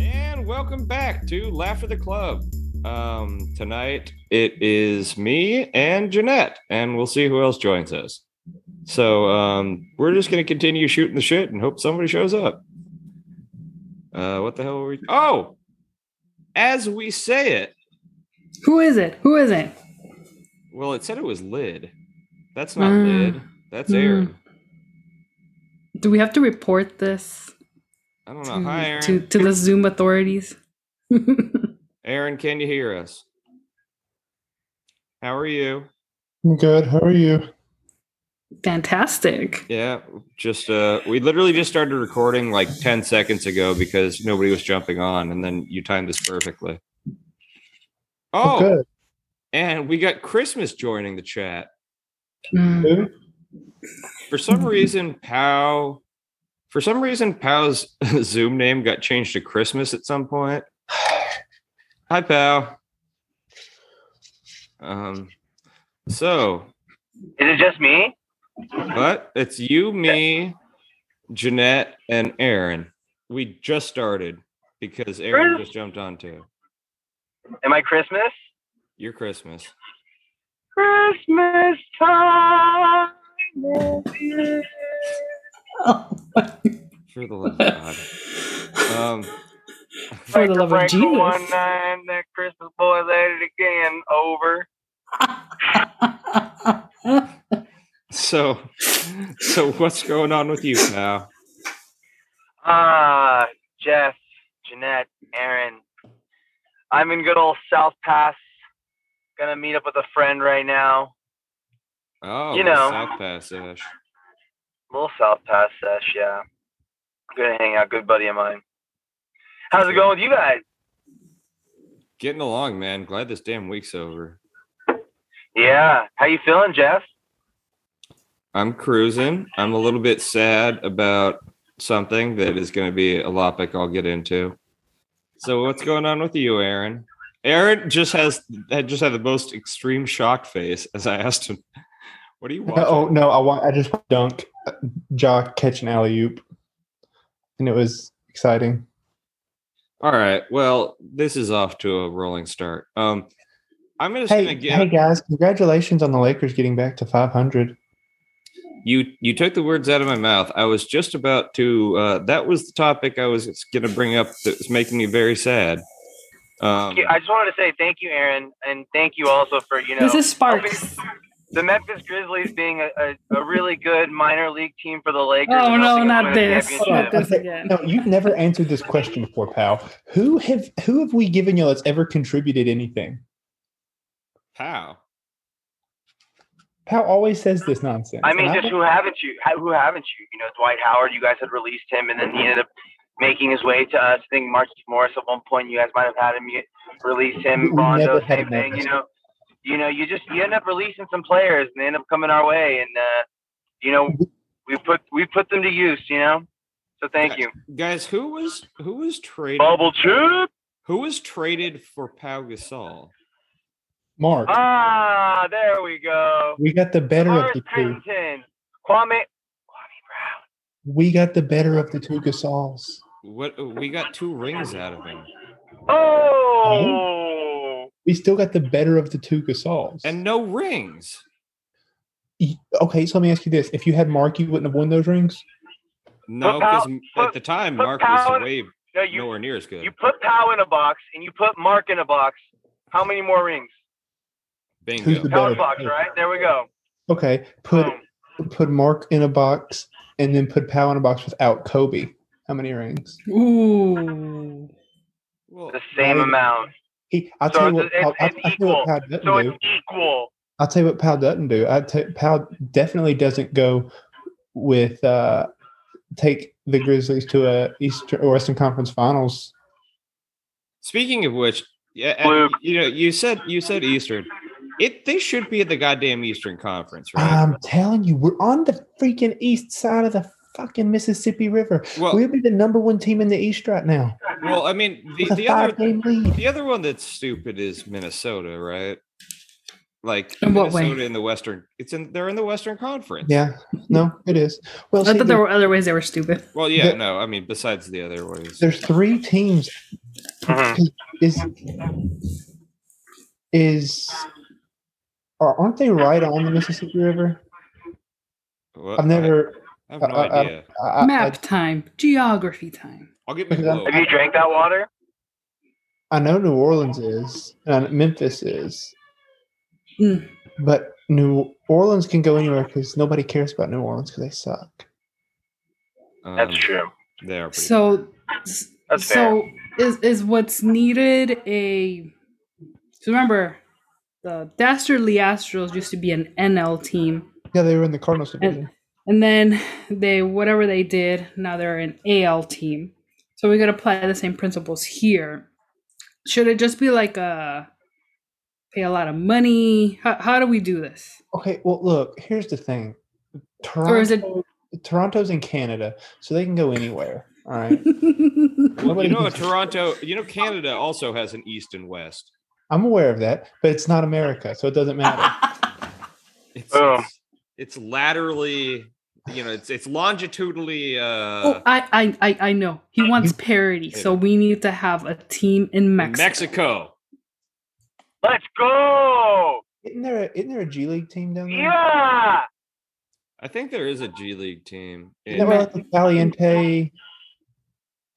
And welcome back to Laugh at the Club. Um, tonight it is me and Jeanette, and we'll see who else joins us. So um, we're just going to continue shooting the shit and hope somebody shows up. Uh, what the hell are we? Oh, as we say it, Who is it? Who is it? well, it said it was lid. That's not Mm. lid. That's Mm. Aaron. Do we have to report this I don't to, know. Hi, Aaron. to, to the Zoom authorities? Aaron, can you hear us? How are you? I'm good. How are you? Fantastic. Yeah, just uh we literally just started recording like 10 seconds ago because nobody was jumping on and then you timed this perfectly. Oh, good. and we got Christmas joining the chat. Mm. Who? For some reason, Pow for some reason Pow's Zoom name got changed to Christmas at some point. Hi Pow. Um so Is it just me? What? it's you, me, Jeanette, and Aaron. We just started because Aaron just jumped on too. Am I Christmas? You're Christmas. Christmas time. Is here. Oh, For the love of God. Um, for the Frank love of Jesus. One nine, that Christmas boys at it again. Over. so, so what's going on with you, now? Ah, Jeff, Jeanette, Aaron. I'm in good old South Pass. Gonna meet up with a friend right now. Oh, You know. South Pass ish. little South Pass sesh, yeah. Good hang out, good buddy of mine. How's it going with you guys? Getting along, man. Glad this damn week's over. Yeah. How you feeling, Jeff? I'm cruising. I'm a little bit sad about something that is going to be a topic I'll get into. So, what's going on with you, Aaron? Aaron just has had just had the most extreme shock face as I asked him, "What are you watching?" Oh no, I want. I just dunked Jock catch an alley oop, and it was exciting. All right. Well, this is off to a rolling start. Um, I'm just Hey, gonna get hey guys! Congratulations on the Lakers getting back to 500. you. You took the words out of my mouth. I was just about to. Uh, that was the topic I was going to bring up. That was making me very sad. Um, Yeah, I just wanted to say thank you, Aaron, and thank you also for you know This is Sparks. The Memphis Grizzlies being a, a, a really good minor league team for the Lakers. Oh no, not this. championship. Not this again. No, you've never answered this question before, pal. Who have who have we given you that's ever contributed anything? how? Pal always says this nonsense. I mean, and just who haven't you? Who haven't you? You know, Dwight Howard. You guys had released him, and then he ended up making his way to us. I think Marcus Morris at one point. You guys might have had him release him. we Rondo, never had same thing. You know, you know, you just you end up releasing some players, and they end up coming our way, and uh, you know, we put we put them to use. You know, so thank you. Guys, who was who was traded? Bubble chip. Who was traded for Pau Gasol? Marc, Ah, there we go. we got the better of Morris the two. Crittenton, Kwame, Kwame Brown. We got the better of the two Gasols. What we got two rings out of him, Oh, We still got the better of the two Gasols. and no rings. Okay, so let me ask you this: If you had Marc, you wouldn't have won those rings. No, because at the time Marc Pau was in- way no, you nowhere near as good. you put Pow in a box and you put Marc in a box. How many more rings? Bingo. Who's the Power better? box, right? There we go. Okay, put Boom. put Marc in a box, and then put Powell in a box without Kobe. How many rings? Ooh. well, The same Right. amount. He, I'll So tell you what. it's- it's- I'll, it's I'll tell you what equal. Powell doesn't So do. equal. I'll tell you what Powell doesn't do. I t- Powell definitely doesn't go with uh, take the Grizzlies to a Eastern or Western Conference Finals. Speaking of which, yeah, Luke. you know, you said you said Eastern. It they should be at the goddamn Eastern Conference, right? I'm telling you, we're on the freaking east side of the fucking Mississippi River. well, We'll be the number one team in the East right now well, I mean, the, the other game lead. the other one that's stupid is Minnesota, right? Like In what way? In the Western. It's in. They're in the Western Conference. Yeah, no, it is. Well, I see, thought there- there were other ways they were stupid. Well, yeah. The- no, I mean, besides the other ways. there's three teams. Mhm. Is is are, aren't they right on the Mississippi River? What? I've never. I, I have no I- I- idea. I, I, Map time, geography time. I'll get my because I'm- globe. Have you drank that water? I know New Orleans is, and Memphis is, Mm. but New Orleans can go anywhere because nobody cares about New Orleans because they suck. That's Um, true. They are. So, That's so is is what's needed a? So remember, the Dastardly Astros used to be an NL team, Yeah, they were in the Cardinals division. and then they whatever they did, now they're an AL team. So we could apply the same principles here. Should it just be like a pay a lot of money? How, how do we do this? Okay, well, look, here's the thing. Toronto, Or is it- Toronto's in Canada, so they can go anywhere. All right. Well, you know, Toronto. You know, Canada also has an east and west. I'm aware of that, but it's not America, so it doesn't matter. It's Boom. it's, it's laterally. You know, it's it's longitudinally. Uh, oh, I, I I I know he wants parity, so we need to have a team in Mexico. Mexico. Let's go! isn't there a, isn't there a G League team down there? Yeah! I think there is a G League team. Isn't In, that like Caliente?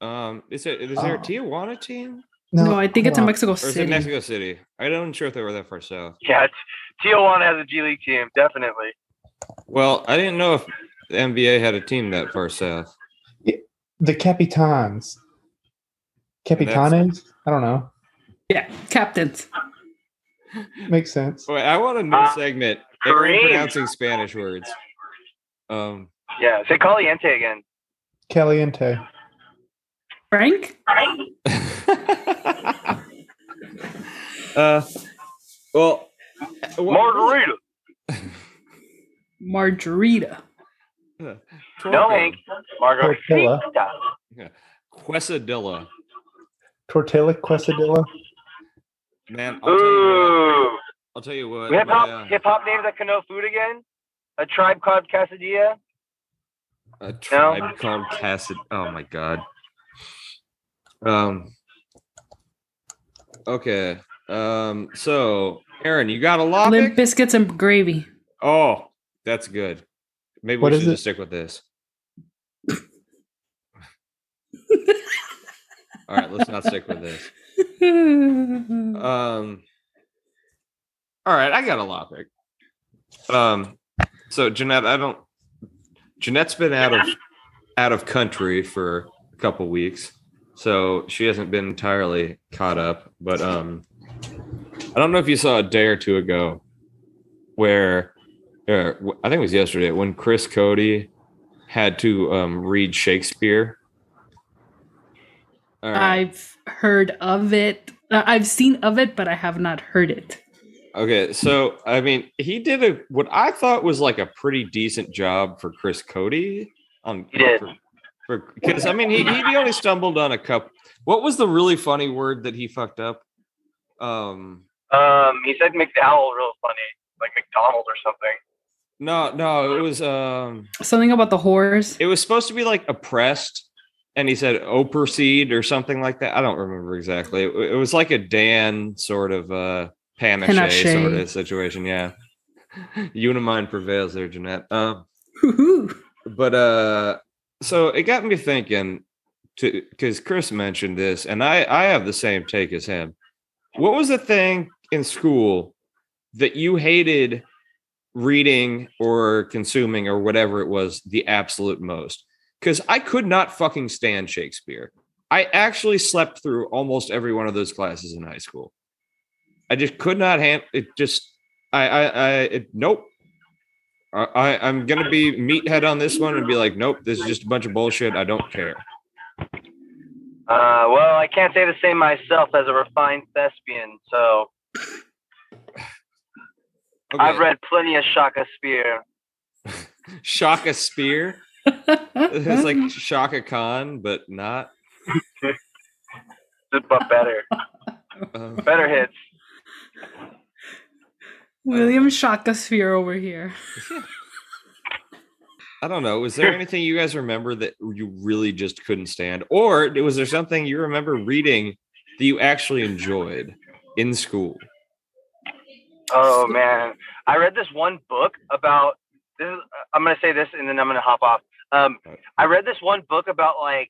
um, is it is there a Oh. Tijuana team No, I think it's in hold on. Mexico or is it City. Mexico City? I don't sure if they were that far south. Yeah, T- Tijuana has a G League team, definitely. Well, I didn't know if the NBA had a team that far south. The Capitans. Capitanes? I don't know. Yeah, captains. Makes sense. Wait, I want a new Uh, segment. Everyone Kareem. pronouncing Spanish words. Um, Yeah, say Caliente again. Caliente. Frank? uh, well, Margarita. Margarita. No, Hank. Margarita. Tortilla. Quesadilla. Tortilla Quesadilla. Man, I'll tell you what. Ooh. I'll tell you what. Hip my, hop uh, hip hop names that can know food again? A tribe called Quesadilla? a tribe called Cassid. Oh my god. Um. Okay. Um. So, Aaron, you got a lot. Limp biscuits and gravy. Oh, that's good. Maybe What we should just stick with this. All right, let's not stick with this. Um. All right, I got a logic. Um. So Jeanette, I don't. Jeanette's been out of out of country for a couple weeks, so she hasn't been entirely caught up. But um, I don't know if you saw a day or two ago where, uh, w- I think it was yesterday when Chris Cody had to um read Shakespeare. All right. I've heard of it. Uh, I've seen of it, but I have not heard it. Okay, so I mean, he did a what I thought was like a pretty decent job for Chris Cody. On He did. for because I mean, he he only stumbled on a couple. What was the really funny word that he fucked up? Um, Um, he said McDowell real funny, like McDonald or something. No, no, it was um, Something about the whores. it was supposed to be like oppressed, and he said "operseed" or something like that. I don't remember exactly. It, it was like a Dan sort of uh panache, Panache. sort of situation. Yeah, Unimind prevails there, Jeanette. Um. But uh so it got me thinking to because chris mentioned this and i i have the same take as him what was the thing in school that you hated reading or consuming or whatever it was the absolute most because i could not fucking stand shakespeare i actually slept through almost every one of those classes in high school i just could not handle it just i i i it, nope I, I I'm gonna be meathead on this one and be like, nope, this is just a bunch of bullshit. I don't care. Uh, well, I can't say the same myself as a refined thespian, so I've read plenty of Shaka Spear. Shaka Spear. It's like Chaka Khan, but not. but better, Uh, better hits. William Shakespeare over here. I don't know. Was there anything you guys remember that you really just couldn't stand, or was there something you remember reading that you actually enjoyed in school? Oh man, I read this one book about. This is, I'm gonna say this and then I'm gonna hop off. Um, I read this one book about like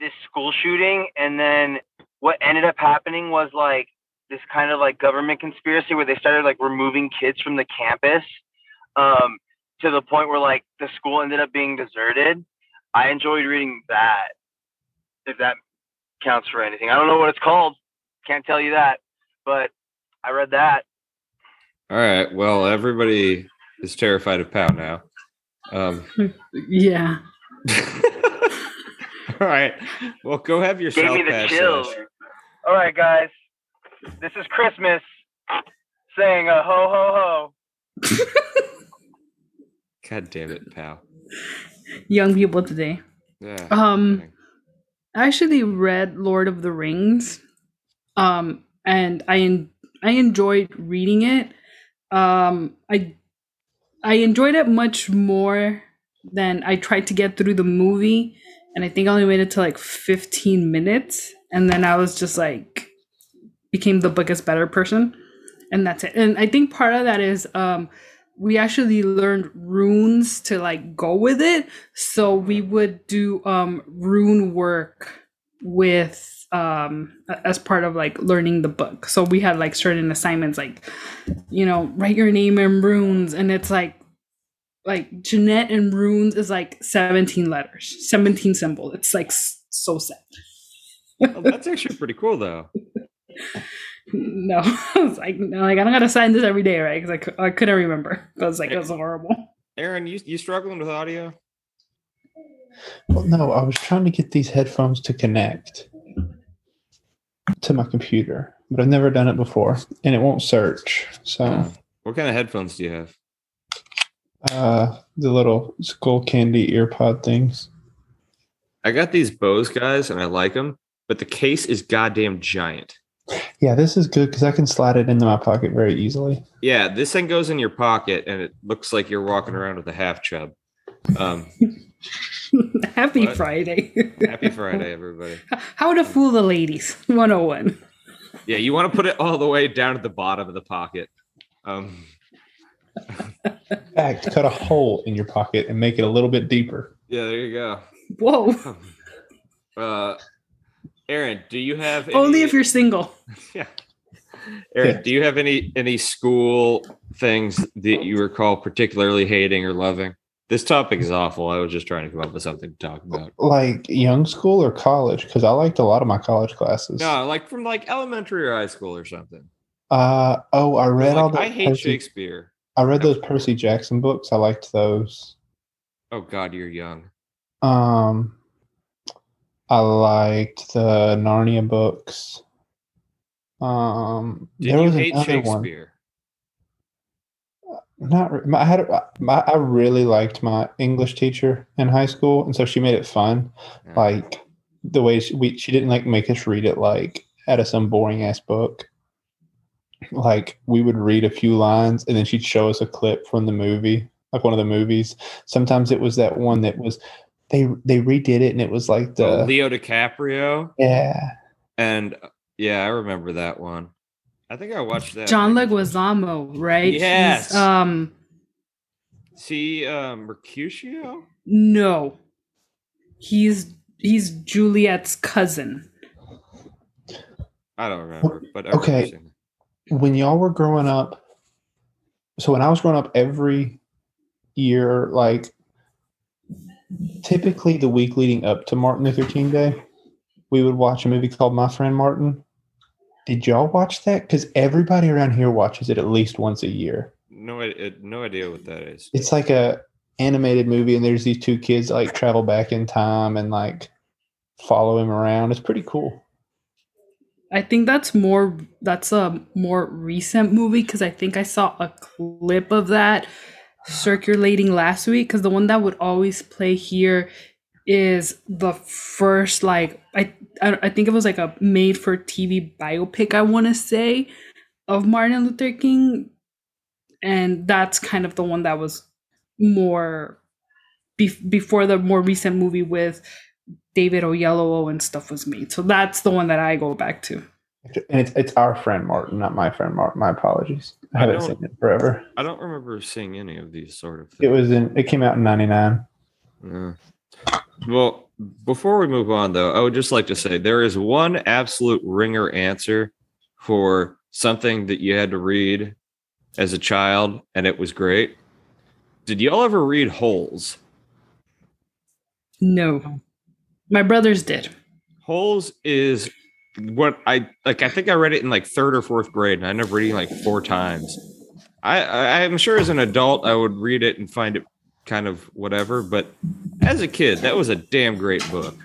this school shooting, and then what ended up happening was like this kind of like government conspiracy where they started like removing kids from the campus, um, to the point where like the school ended up being deserted. I enjoyed reading that, if that counts for anything. I don't know what it's called, can't tell you that, but I read that. All right. Well, everybody is terrified of Pow now. Um, Yeah. all right. Well, go have your Gave me the chills. All right, guys. This is Christmas. Saying a ho ho ho. God damn it, Pow. Young people today. Yeah. Um, kidding. I actually read Lord of the Rings, um, and I en- I enjoyed reading it. Um, I I enjoyed it much more than I tried to get through the movie, and I think I only made it to like 15 minutes, and then I was just like became the biggest better person, and that's it. And I think part of that is um, we actually learned runes to like go with it so we would do um rune work with um as part of like learning the book. So we had like certain assignments like you know write your name in runes and it's like like Jeanette in runes is like 17 letters 17 symbols. It's like so sad. Well, that's actually pretty cool, though. no I was like no like I don't gotta sign this every day right? Because I, cou- I couldn't remember. I was like it was horrible. Aaron, you you struggling with audio? Well, no, I was trying to get these headphones to connect to my computer, but I've never done it before, and it won't search. So, Oh. What kind of headphones do you have? uh, the little Skullcandy earpod things. I got these Bose guys, and I like them, but the case is goddamn giant. Yeah, this is good because I can slide it into my pocket very easily. Yeah, this thing goes in your pocket, and it looks like you're walking around with a half chub. Um, happy What? friday happy Friday, everybody. how to fool the ladies 101 Yeah, you want to put it all the way down at the bottom of the pocket. Um, In fact, cut a hole in your pocket and make it a little bit deeper. yeah, there you go. whoa Uh, Aaron, do you have only if you're single Yeah. Aaron, Yeah. do you have any any school things that you recall particularly hating or loving? This topic is awful. I was just trying to come up with something to talk about. Like young school or college? Because I liked a lot of my college classes. No, like from like elementary or high school or something. Uh oh, I read Like, all the I hate Percy, Shakespeare. I read those Percy Jackson books. I liked those. Oh God, you're young. Um, I liked the Narnia books. Um, Did there you was hate another one. Not, re- I had, my, I really liked my English teacher in high school, and so she made it fun. Yeah. Like the way she, we, she didn't like make us read it like out of some boring ass book. Like we would read a few lines, and then she'd show us a clip from the movie, like one of the movies. Sometimes it was that one that was they they redid it, and it was like the Oh, Leo DiCaprio, yeah. and yeah, I remember that one. I think I watched that. John maybe- Leguizamo, right? He's, Yes. um, See, uh, Mercutio. no, he's he's Juliet's cousin. I don't remember, but I remember Okay. when y'all were growing up so when i was growing up every year like typically the week leading up to martin luther king day we would watch a movie called my friend martin did y'all watch that? Because everybody around here watches it at least once a year. No, I, no idea what that is. it's like a animated movie and there's these two kids that, like travel back in time and like follow him around. It's pretty cool. I think that's more that's a more recent movie because I think I saw a clip of that circulating last week because the one that would always play here is the first like I I, I think it was like a made for TV biopic I want to say of Martin Luther King and that's kind of the one that was more be- before the more recent movie with David Oyelowo and stuff was made. So that's the one that I go back to. And it's it's our friend Martin, not my friend Martin. My apologies. I I haven't don't- seen it forever. I don't remember seeing any of these sort of things. It was in. It came out in '99. Yeah. Well, before we move on, though, I would just like to say there is one absolute ringer answer for something that you had to read as a child, and it was great. Did y'all ever read Holes? No. My brothers did. Holes is what I like. I think I read it in like third or fourth grade, and I ended up reading like four times. I, I I'm sure as an adult I would read it and find it kind of whatever, but as a kid, that was a damn great book.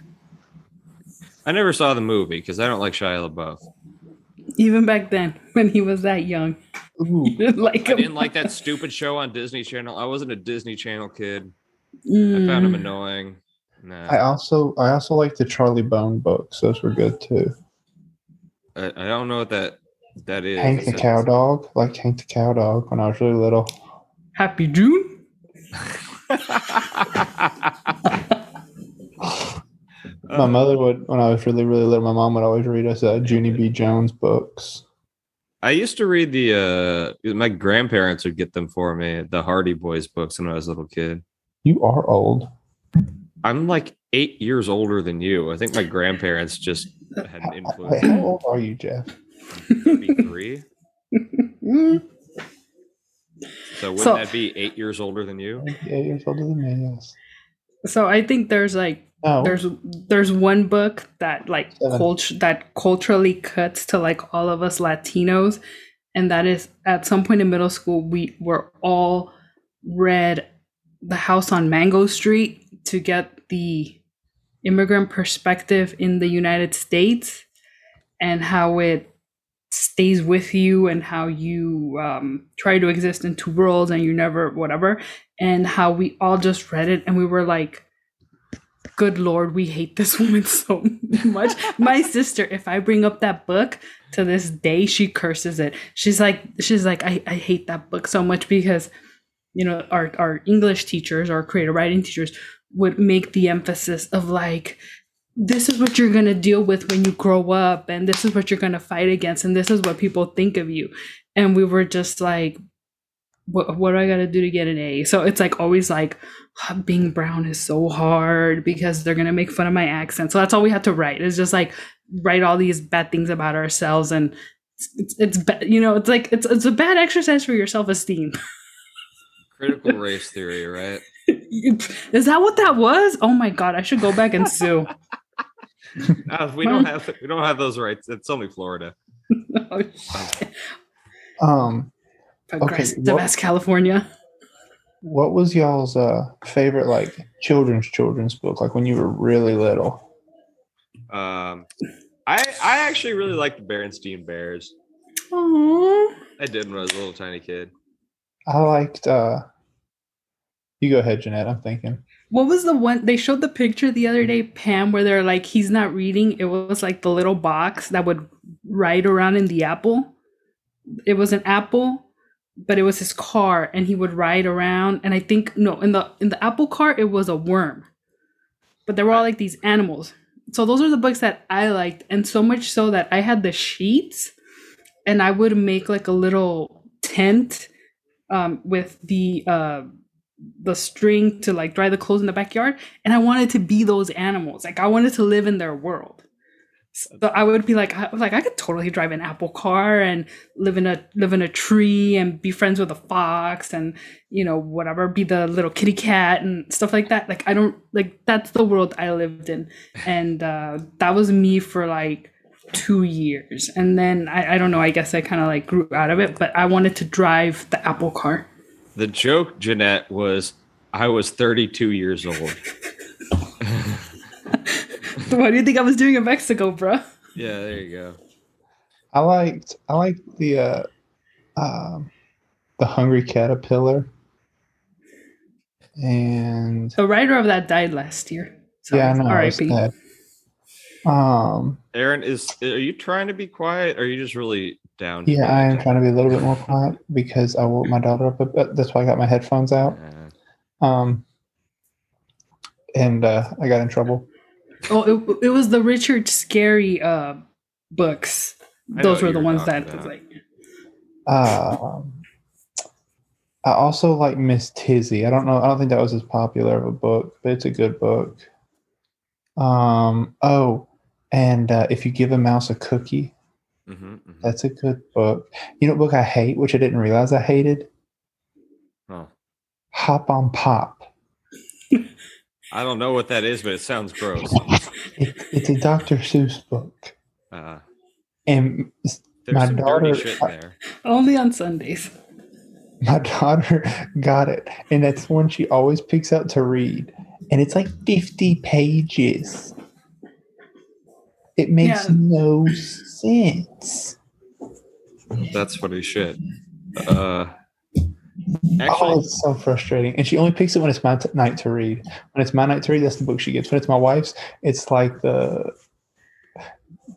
I never saw the movie because I don't like Shia LaBeouf. Even back then, when he was that young. You didn't like I didn't like that stupid show on Disney Channel. I wasn't a Disney Channel kid. I found him Mm. annoying. Nah, I also I also like the Charlie Bone books. Those were good too. I, I don't know what that that is. Hank the It's- Cow Dog, like Hank the Cow Dog when I was really little. Happy June? My Uh, mother would, when I was really really little, my mom would always read us uh, Junie B. Jones books. I used to read the uh my grandparents would get them for me, the Hardy Boys books when I was a little kid. You are old. I'm like eight years older than you. I think my grandparents just had an influence. how old are you, Jeff? Maybe three. Mm. So wouldn't So- that be eight years older than you? Eight years older than me. Yes. So I think there's like No. there's there's one book that like Seven. cult- that culturally cuts to like all of us Latinos, and that is at some point in middle school we were all read the house on Mango Street to get the immigrant perspective in the United States and how it stays with you and how you um, try to exist in two worlds and you never whatever. And how we all just read it and we were like good lord we hate this woman so much. My sister if i bring up that book to this day she curses it. She's like she's like i, I hate that book so much because you know our, our english teachers our creative writing teachers would make the emphasis of like this is what you're going to deal with when you grow up and this is what you're going to fight against and this is what people think of you. And we were just like what, what do i got to do to get an a? So it's like always like being brown is so hard because they're going to make fun of my accent. So that's all we had to write. It's just like write all these bad things about ourselves and it's it's, it's you know it's like it's, it's a bad exercise for your self-esteem. Critical race theory, right? is that what that was? Oh my god i should go back and sue No, we don't have we don't have those rights. It's only Florida. oh, shit. Um, progressive what- ass california what was y'all's uh favorite like children's children's book? Like when you were really little. Um, I I actually really like the Berenstein Bears. Aww. I did when I was a little tiny kid. I liked. uh You go ahead, Jeanette. I'm thinking. What was the one they showed the picture the other day, Pam, where they're like he's not reading. It was like the little box that would ride around in the apple. It was an apple, but it was his car, and he would ride around. And I think no, in the in the apple car, it was a worm. But they were all like these animals. So those are the books that I liked, and so much so that I had the sheets, and I would make like a little tent um, with the uh, the string to like dry the clothes in the backyard and i wanted to be those animals. Like i wanted to live in their world. So i would be like i like i could totally drive an apple car and live in a live in a tree and be friends with a fox and you know whatever be the little kitty cat and stuff like that. Like i don't like that's the world i lived in. And uh that was me for like two years. And then i, I don't know i guess i kind of like grew out of it but i wanted to drive the apple car The joke, Jeanette, was I was 32 years old. what do you think i was doing in mexico bruh Yeah, there you go. I liked. I liked the uh, um, the Hungry Caterpillar. And The writer of that died last year. So yeah, I know. I was R.I.P. sad. Um, Aaron, is are you trying to be quiet? Or are you just really down. Yeah, I am trying to be a little bit more quiet because I woke my daughter up. a bit. That's why I got my headphones out. Um, and uh, I got in trouble. Oh, it, it was the Richard Scarry uh books. Those were the ones that about. like Um, I also like Miss Tizzy. I don't know. I don't think that was as popular of a book, but it's a good book. Um. Oh, and uh, if you give a mouse a cookie, mhm, mhm. that's a good book. You know, what book I hate, which I didn't realize I hated. Oh, Hop on Pop. I don't know what that is, but it sounds gross. It, it's a Dr. Seuss book, Uh, and there's My some daughter- dirty shit there. only on Sundays. my daughter got it, and that's one she always picks out to read, and it's like fifty pages. It makes Yeah. no sense. That's funny shit. Uh, oh, actually, it's so frustrating. And she only picks it when it's my t- night to read. When it's my night to read, that's the book she gets. When it's my wife's, it's like the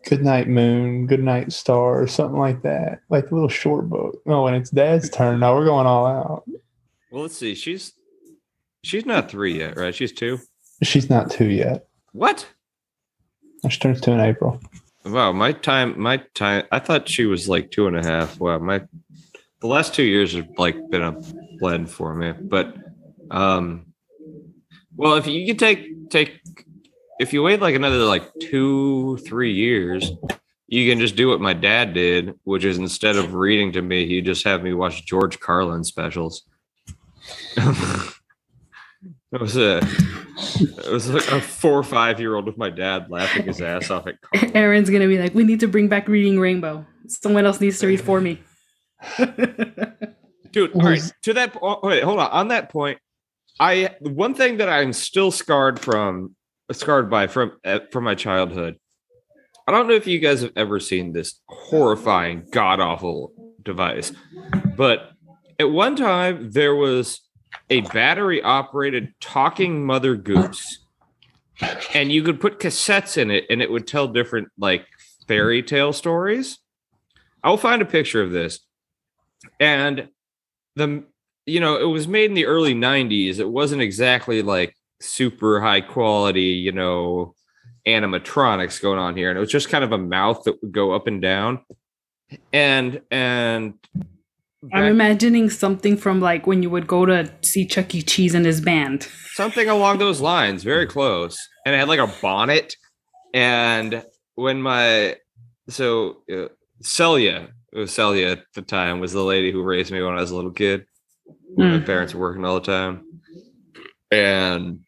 Good Night Moon, Good Night Star, or something like that. Like the little short book. No, when it's dad's turn, now we're going all out. well, let's see. She's she's not three yet, right? She's two. She's not two yet. What? She turns two in April. Wow, my time, my time. I thought she was like two and a half. Wow, my the last two years have like been a blend for me. But, um, well, if you could take take, if you wait like another like two three years, you can just do what my dad did, which is instead of reading to me, he just have me watch George Carlin specials. it was a it was like a four or five year old with my dad laughing his ass off at Carlin. Aaron's gonna be like, we need to bring back reading Rainbow. Someone else needs to read for me. dude all right to that po- wait hold on on that point i one thing that i'm still scarred from scarred by from uh, from my childhood i don't know if you guys have ever seen this horrifying god awful device but at one time there was a battery operated talking mother goose and you could put cassettes in it and it would tell different like fairy tale stories. I'll find a picture of this. And the you know it was made in the early 90s it wasn't exactly like super high quality you know animatronics going on here. And it was just kind of a mouth that would go up and down. And and I'm imagining something from like when you would go to see Chuck E. Cheese and his band. something along those lines very close. And I had like a bonnet. And when my so uh, celia it was celia at the time was the lady who raised me when i was a little kid. When my Mm. parents were working all the time. And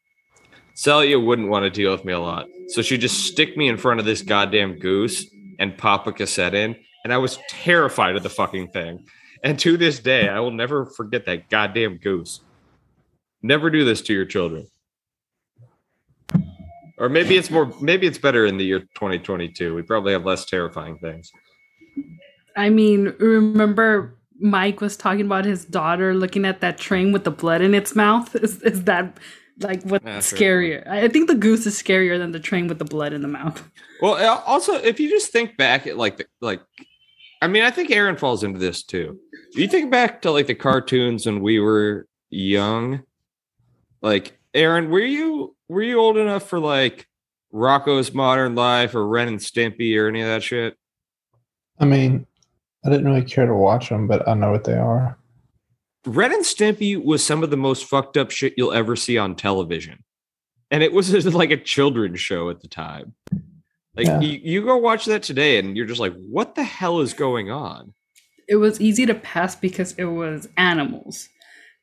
celia wouldn't want to deal with me a lot. So she'd just stick me in front of this goddamn goose and pop a cassette in. And i was terrified of the fucking thing and to this day i will never forget that goddamn goose Never do this to your children. Or maybe it's more maybe it's better in the year 2022. We probably have less terrifying things. I mean, remember Mike was talking about his daughter looking at that train with the blood in its mouth? Is, is that like what's Yeah, that's scarier? I I think the goose is scarier than the train with the blood in the mouth. Well, uh, also if you just think back at like the like I mean, I think Aaron falls into this too. You think back to like the cartoons when we were young. Like Aaron, were you were you old enough for like Rocko's Modern Life or Ren and Stimpy or any of that shit? I mean, I didn't really care to watch them, but I know what they are. Ren and Stimpy was some of the most fucked up shit you'll ever see on television. And it was like a children's show at the time. Like Yeah. you, you go watch that today and you're just like, what the hell is going on? It was easy to pass because it was animals.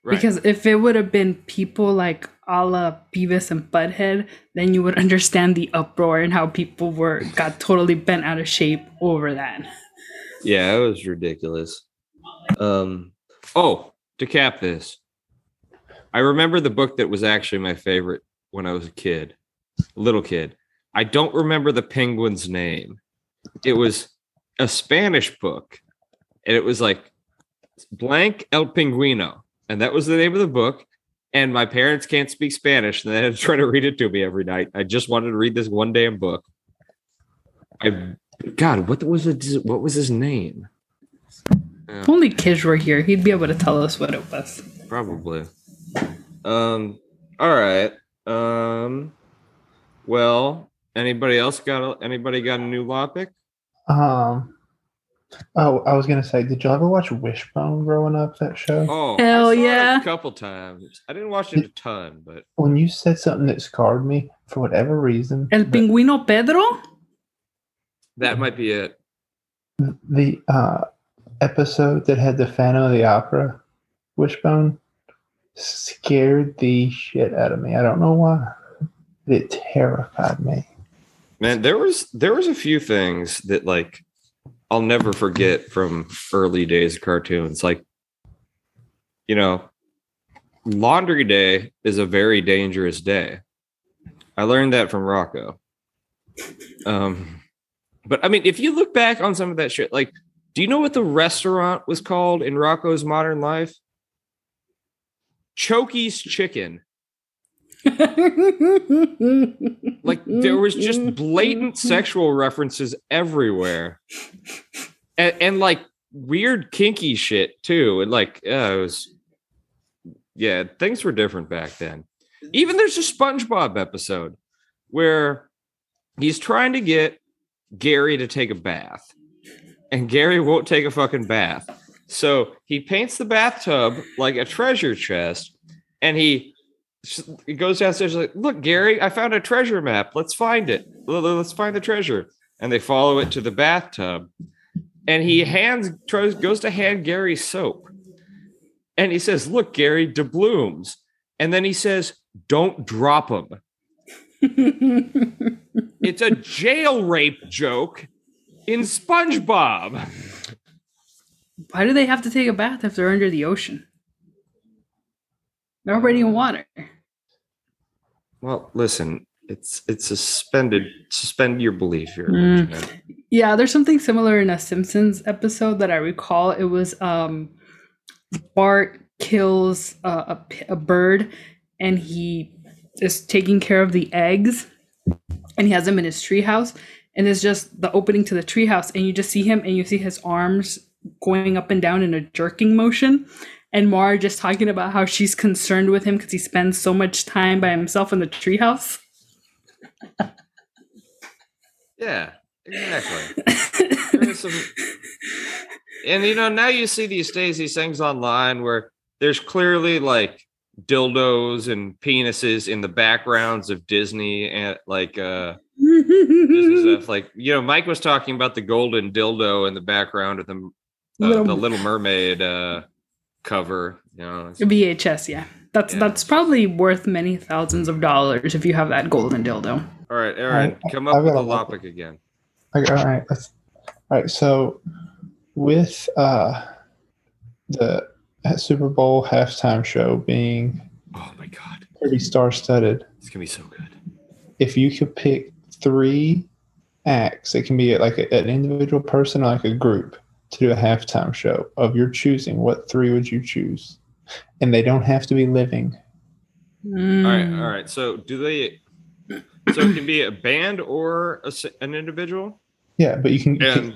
Right. Because if it would have been people like a la Beavis and Butthead, then you would understand the uproar and how people were got totally bent out of shape over that. yeah, it was ridiculous. Um oh, to cap this. I remember the book that was actually my favorite when I was a kid, little kid. I don't remember the penguin's name. It was a Spanish book, and it was like blank El Pingüino, and that was the name of the book. And my parents can't speak Spanish, and they had to try to read it to me every night. I just wanted to read this one damn book. I, God, what was it? What was his name? Yeah. If only Kish were here, he'd be able to tell us what it was. Probably. Um. All right. Um. Well, anybody else got a, anybody got a new law pick? Um. Oh, I was gonna say, did you ever watch Wishbone growing up? That show. Oh, I Hell saw it yeah. a couple times. I didn't watch it a ton, but When you said something that scarred me for whatever reason, El the- Pingüino Pedro? that might be it. the uh, episode that had the Phantom of the Opera Wishbone scared the shit out of me. I don't know why. It terrified me. Man, there was there was a few things that like I'll never forget from early days of cartoons. Like, you know, laundry day is a very dangerous day. I learned that from Rocko. Um, but I mean, if you look back on some of that shit, like, do you know what the restaurant was called in Rocko's Modern Life? Chokey's Chicken. Like there was just blatant sexual references everywhere, and, and like weird kinky shit too. And like, yeah, it was, yeah, things were different back then. Even there's a SpongeBob episode where he's trying to get Gary to take a bath, and Gary won't take a fucking bath. So he paints the bathtub like a treasure chest, and he he goes downstairs like, "Look, Gary, I found a treasure map. Let's find it. Let's find the treasure." And they follow it to the bathtub, and he hands tries goes to hand Gary soap, and he says, "Look, Gary, doubloons." And then he says, "Don't drop them." It's a jail rape joke in SpongeBob. Why do they have to take a bath if they're under the ocean? They're already in water. Well, listen, it's it's suspended. Suspend your belief here. Mm. Yeah, there's something similar in a Simpsons episode that I recall. It was um Bart kills uh, a, a bird and he is taking care of the eggs and he has them in his treehouse and it's just the opening to the treehouse and you just see him and you see his arms going up and down in a jerking motion and Mara just talking about how she's concerned with him because he spends so much time by himself in the treehouse. Yeah, exactly. Some, and you know, now you see these days these things online where there's clearly like dildos and penises in the backgrounds of Disney and like uh Disney stuff. Like you know, Mike was talking about the golden dildo in the background of the uh, Little- the Little Mermaid uh cover. You know, VHS, yeah. That's Yeah. that's probably worth many thousands of dollars if you have that golden dildo. all right, Aaron, I- come up I've with got a a topic again. Okay, all right. Let's, all right. So, with uh, the Super Bowl halftime show being Oh my god, pretty star-studded, it's gonna be so good. if you could pick three acts, it can be like a, an individual person or like a group to do a halftime show of your choosing. What three would you choose? And they don't have to be living. All right, Mm. all right. So do they? So it can be a band or a, s- an individual. Yeah, but you can. And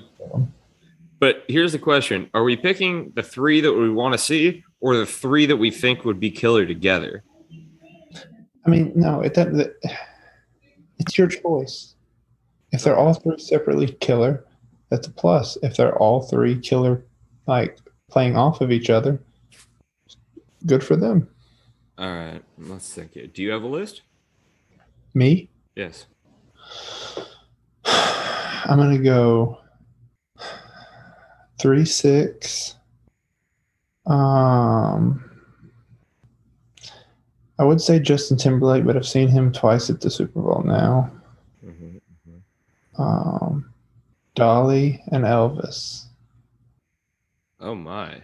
but here's the question: Are we picking the three that we want to see, or the three that we think would be killer together? I mean, no, it doesn't. that- It's your choice. If they're all three separately killer, that's a plus. If they're all three killer, like playing off of each other, good for them. All right, let's think. Here. Do you have a list? Me, Yes. I'm gonna go three six. Um, I would say Justin Timberlake, but I've seen him twice at the Super Bowl now. Mhm. Um, Dolly and Elvis. Oh my.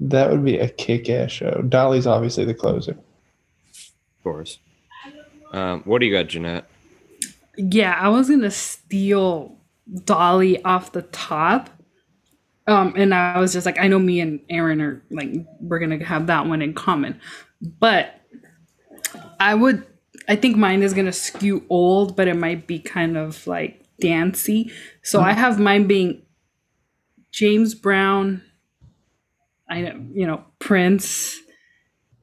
That would be a kick-ass show. Dolly's obviously the closer. Of course. Um, what do you got, Jeanette? Yeah, I was gonna steal Dolly off the top. Um, and I was just like, I know me and Aaron are like, we're gonna have that one in common. But I would, I think mine is gonna skew old, but it might be kind of like dancey. So I mm-hmm. have mine being James Brown, I you know, Prince.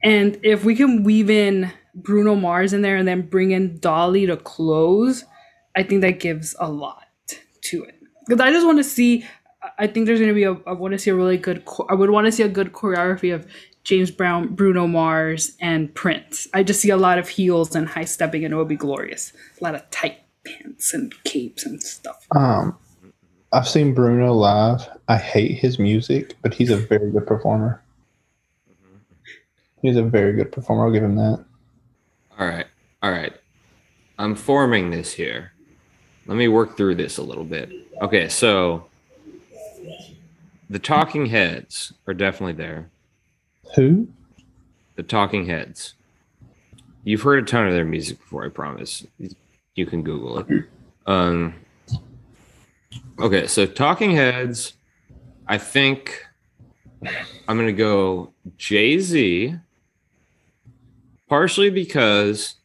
And if we can weave in Bruno Mars in there and then bring in Dolly to close, I think that gives a lot to it. Because I just want to see, I think there's going to be a, I want to see a really good, I would want to see a good choreography of James Brown, Bruno Mars, and Prince. I just see a lot of heels and high stepping, and it would be glorious. A lot of tight pants and capes and stuff. Um, I've seen Bruno live. I hate his music, but he's a very good performer. He's a very good performer. I'll give him that. All right. All right. I'm forming this here. Let me work through this a little bit. Okay, so the talking heads are definitely there. Who? The talking heads. You've heard a ton of their music before, I promise. You can Google it. Um Okay, so talking heads, I think I'm gonna go Jay-Z partially because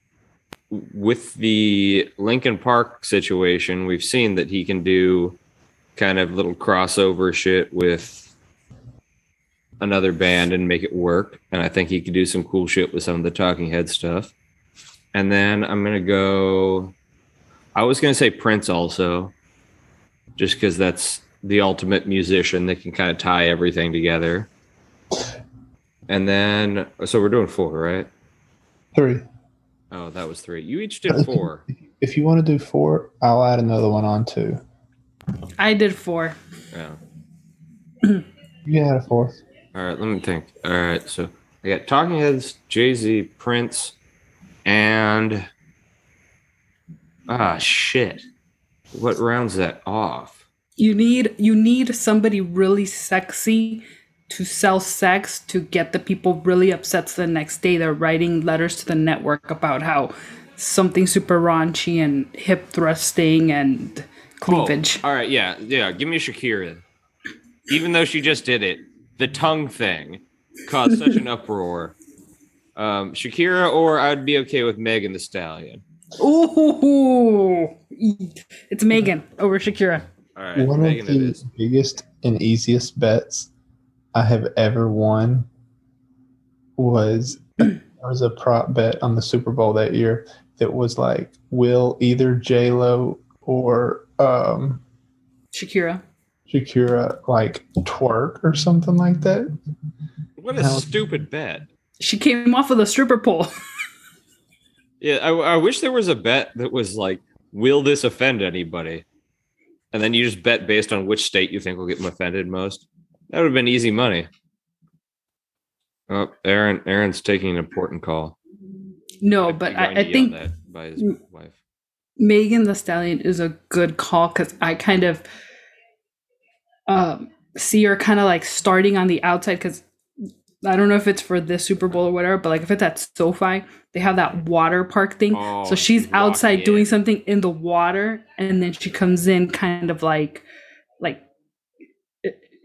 with the Linkin Park situation, we've seen that he can do kind of little crossover shit with another band and make it work. And I think he could do some cool shit with some of the Talking Head stuff. And then I'm gonna go. I was gonna say Prince also, just because that's the ultimate musician that can kind of tie everything together. And then, so we're doing four, right? Three. Oh, that was three. You each did four. If you want to do four, I'll add another one on too. I did four. Yeah. You can add a fourth. All right, let me think. All right, so I got Talking Heads, Jay Z, Prince, and ah shit. What rounds that off? You need you need somebody really sexy to sell sex to get the people really upset so the next day they're writing letters to the network about how something super raunchy and hip thrusting and cleavage. Oh, all right, yeah, yeah. Give me Shakira. Even though she just did it, the tongue thing caused such an uproar. Um, Shakira, or I'd be okay with Megan Thee Stallion. Ooh, it's Megan over Shakira. All right, One Megan of the is. biggest and easiest bets I have ever won was there was a prop bet on the Super Bowl that year that was like, will either J Lo or um, Shakira. Shakira like twerk or something like that? What a How- stupid bet. She came off of the stripper pole. Yeah, I, I wish there was a bet that was like, will this offend anybody? And then you just bet based on which state you think will get them offended most. That would have been easy money. Oh, Aaron, Aaron's taking an important call. no, but I, I think by his Mm. wife. Megan Thee Stallion is a good call because I kind of um, see her kind of like starting on the outside because I don't know if it's for this Super Bowl or whatever, but like if it's at SoFi, they have that water park thing. Oh, so she's outside doing something in the water, and then she comes in kind of like, like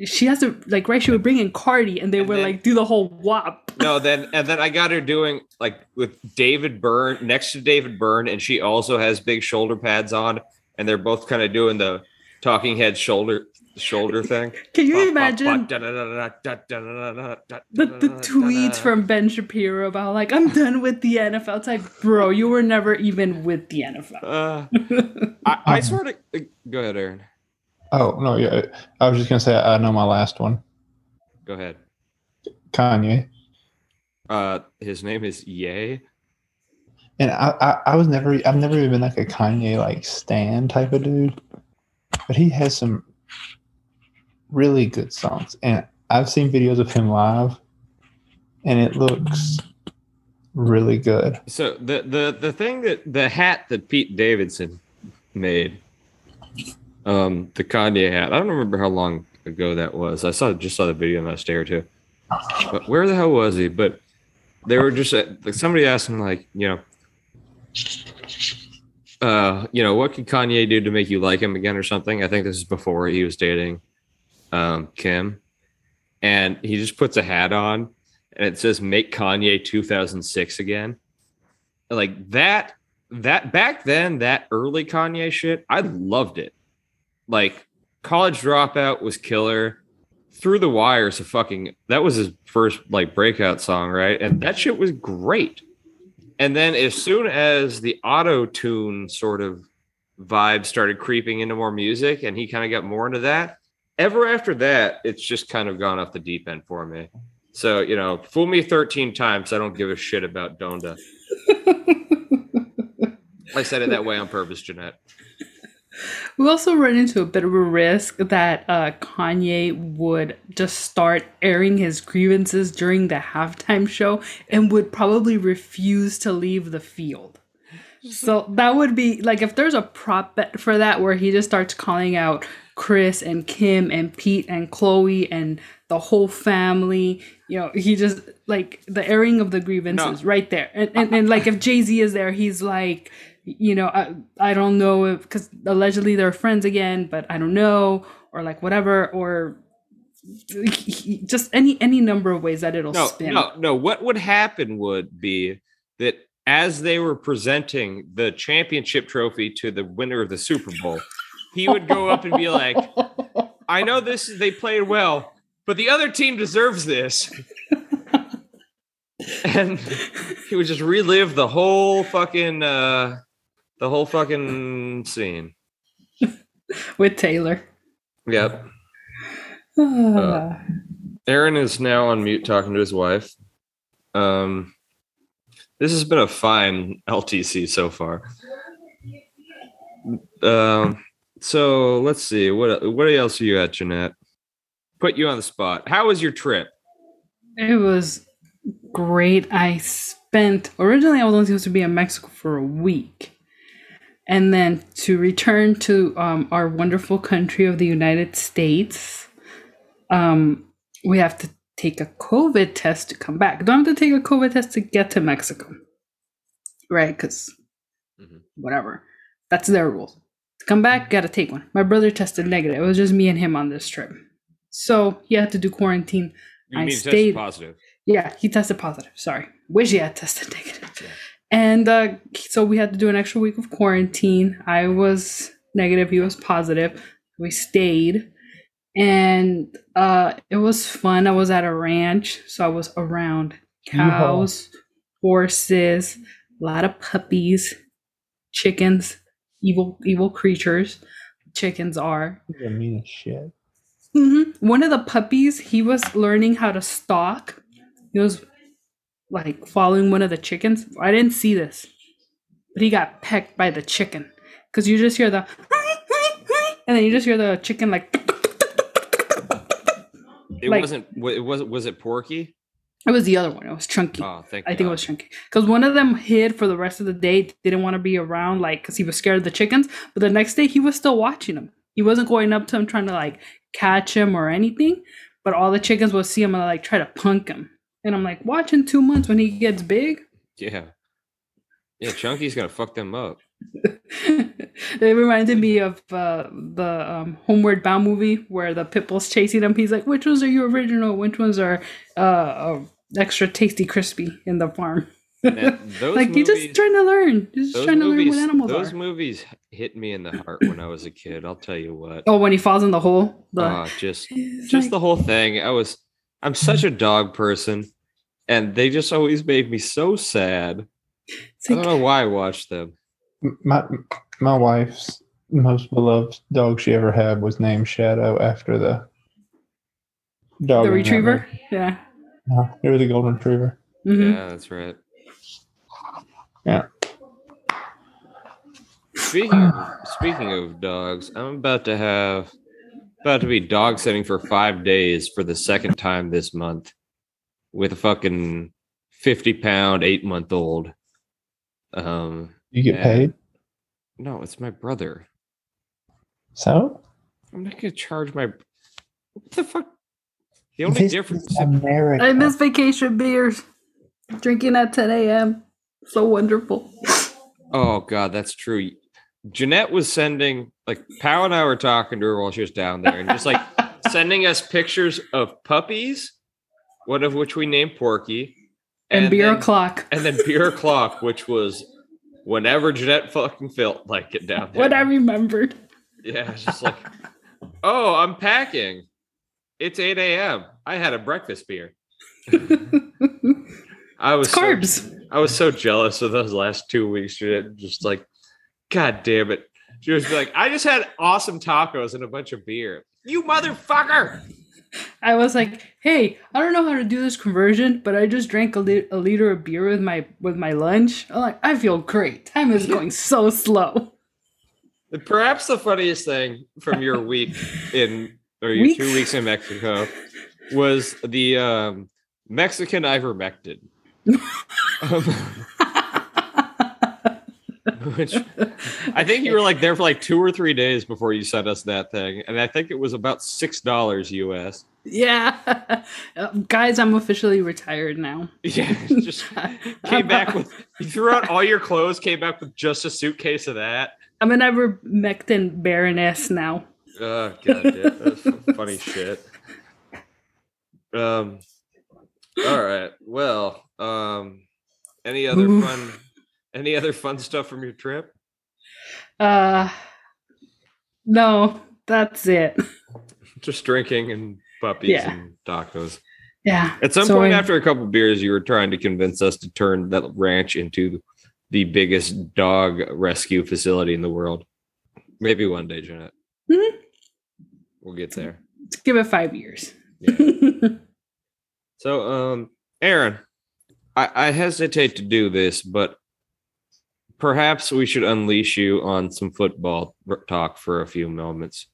she has to like right. She would bring in Cardi, and they And would then- like do the whole WAP. No, then and then I got her doing like with David Byrne next to David Byrne, and she also has big shoulder pads on, and they're both kind of doing the talking head shoulder shoulder thing. Can you imagine the, the, the tweets from Ben Shapiro about like I'm done with the NFL. It's like, bro, you were never even with the NFL. Uh, I, I sort of go ahead, Aaron. Oh no, yeah. I was just gonna say I know my last one. Go ahead. Kanye. Uh, his name is Ye. And I, I, I was never I've never even been like a Kanye like stan type of dude. But he has some really good songs. And I've seen videos of him live and it looks really good. So the the the thing that the hat that Pete Davidson made, um, the Kanye hat. I don't remember how long ago that was. I saw just saw the video last day or two. But where the hell was he? But they were just uh, like somebody asked him like you know. Uh, you know, what could Kanye do to make you like him again or something? I think this is before he was dating um Kim. And he just puts a hat on and it says make Kanye 2006 again. Like that that back then that early Kanye shit, I loved it. Like College Dropout was killer. Through the Wires, a fucking that was his first like breakout song, right? And that shit was great. And then as soon as the auto tune sort of vibe started creeping into more music, and he kind of got more into that, ever after that, it's just kind of gone off the deep end for me. So you know, fool me thirteen times, I don't give a shit about Donda. I said it that way on purpose, Jeanette. We also run into a bit of a risk that uh, Kanye would just start airing his grievances during the halftime show and would probably refuse to leave the field. So that would be like if there's a prop bet for that where he just starts calling out Chris and Kim and Pete and Chloe and the whole family. You know, he just like the airing of the grievances No. right there. And, and, and like if Jay Z is there, he's like, you know, I, I don't know if because allegedly they're friends again, but I don't know, or like whatever, or he- just any any number of ways that it'll No, spin. no, no. What would happen would be that as they were presenting the championship trophy to the winner of the Super Bowl, he would go up and be like, I know this is they played well, but the other team deserves this. and he would just relive the whole fucking uh the whole fucking scene. with Taylor. Yep. Aaron is now on mute talking to his wife. Um, this has been a fine LTC so far. Um, so let's see what what else are you at, Jeanette? Put you on the spot. How was your trip? It was great. I spent originally I was only supposed to be in Mexico for a week. And then to return to um, our wonderful country of the United States, um, we have to take a COVID test to come back. Don't have to take a COVID test to get to Mexico, right? Because Mhm. whatever, that's their rules. Come back, gotta take one. My brother tested negative. It was just me and him on this trip, so he had to do quarantine You I stayed- positive? yeah, he tested positive. Sorry. Wish he had tested negative. Yeah. And uh, so we had to do an extra week of quarantine. I was negative. He was positive. We stayed. And uh, it was fun. I was at a ranch. So I was around cows, horses, a lot of puppies, chickens, evil, evil creatures. Chickens are. You're mean as shit. hmm One of the puppies, he was learning how to stalk. He was like following one of the chickens. I didn't see this, but he got pecked by the chicken because you just hear the and then you just hear the chicken like It Like- wasn't. It wasn't. Was it Porky? It was the other one. It was chunky. Oh, thank I think it was chunky because one of them hid for the rest of the day. Didn't want to be around like because he was scared of the chickens. But the next day he was still watching them. He wasn't going up to him trying to like catch him or anything. But all the chickens would see him and like try to punk him. And I'm like, watching two months when he gets big. Yeah. Yeah, Chunky's gonna fuck them up. it reminded me of uh, the um, Homeward Bound movie where the pit bull's chasing him. He's like, which ones are your original? Which ones are uh, uh, extra tasty crispy in the farm? That- those like he's movies, just trying to learn. He's just those trying to learn movies, what animals those are. movies hit me in the heart when I was a kid. I'll tell you what. oh, when he falls in the hole. The, Uh, just just like- the whole thing. I was I'm such a dog person, and they just always made me so sad. it's I don't know why I watched them. My my wife's most beloved dog she ever had was named Shadow after the dog. the retriever. Yeah. Uh, it was a golden retriever. hmm Yeah, that's right. Yeah. Speaking of, speaking of dogs, I'm about to have about to be dog sitting for five days for the second time this month with a fucking fifty pound eight month old. Um, You get paid, no, it's my brother. so I'm not gonna charge my. What the fuck? The only This difference. is America. I miss vacation beers. Drinking at 10 a.m. So wonderful. Oh god, that's true. Jeanette was sending like Pow and I were talking to her while she was down there, and just like sending us pictures of puppies, one of which we named Porky, And, beer then, o'clock. and then beer o'clock, which was whenever Jeanette fucking felt like it down there. What I remembered. Yeah, it's just like, Oh, I'm packing. It's 8 a.m. I had a breakfast beer. I was so- Carbs. I was so jealous of those last two weeks. Just like, God damn it. She was like, I just had awesome tacos and a bunch of beer. You motherfucker. I was like, "Hey, I don't know how to do this conversion, but I just drank a, li- a liter of beer with my with my lunch. I'm like, I feel great. Time is going so slow. Perhaps the funniest thing from your week in or your Weeks? two weeks in Mexico was the um, Mexican ivermectin. Um, which I think you were like there for like two or three days before you sent us that thing, and I think it was about six dollars US. yeah, Uh, guys, I'm officially retired now. Yeah, just came back with you threw out all your clothes, came back with just a suitcase of that. I'm an ivermectin baroness now. Oh god, damn, that's funny shit. Um, all right. Well, um, any other fun, any other fun stuff from your trip? Uh, no, that's it. Just drinking and puppies Yeah. and tacos. Yeah. At some So point I- after a couple beers, you were trying to convince us to turn that ranch into the biggest dog rescue facility in the world. Maybe one day, Jeanette. Mhm. We'll get there. Let's give it five years. So, um, Aaron, I, I hesitate to do this, but perhaps we should unleash you on some football talk for a few moments.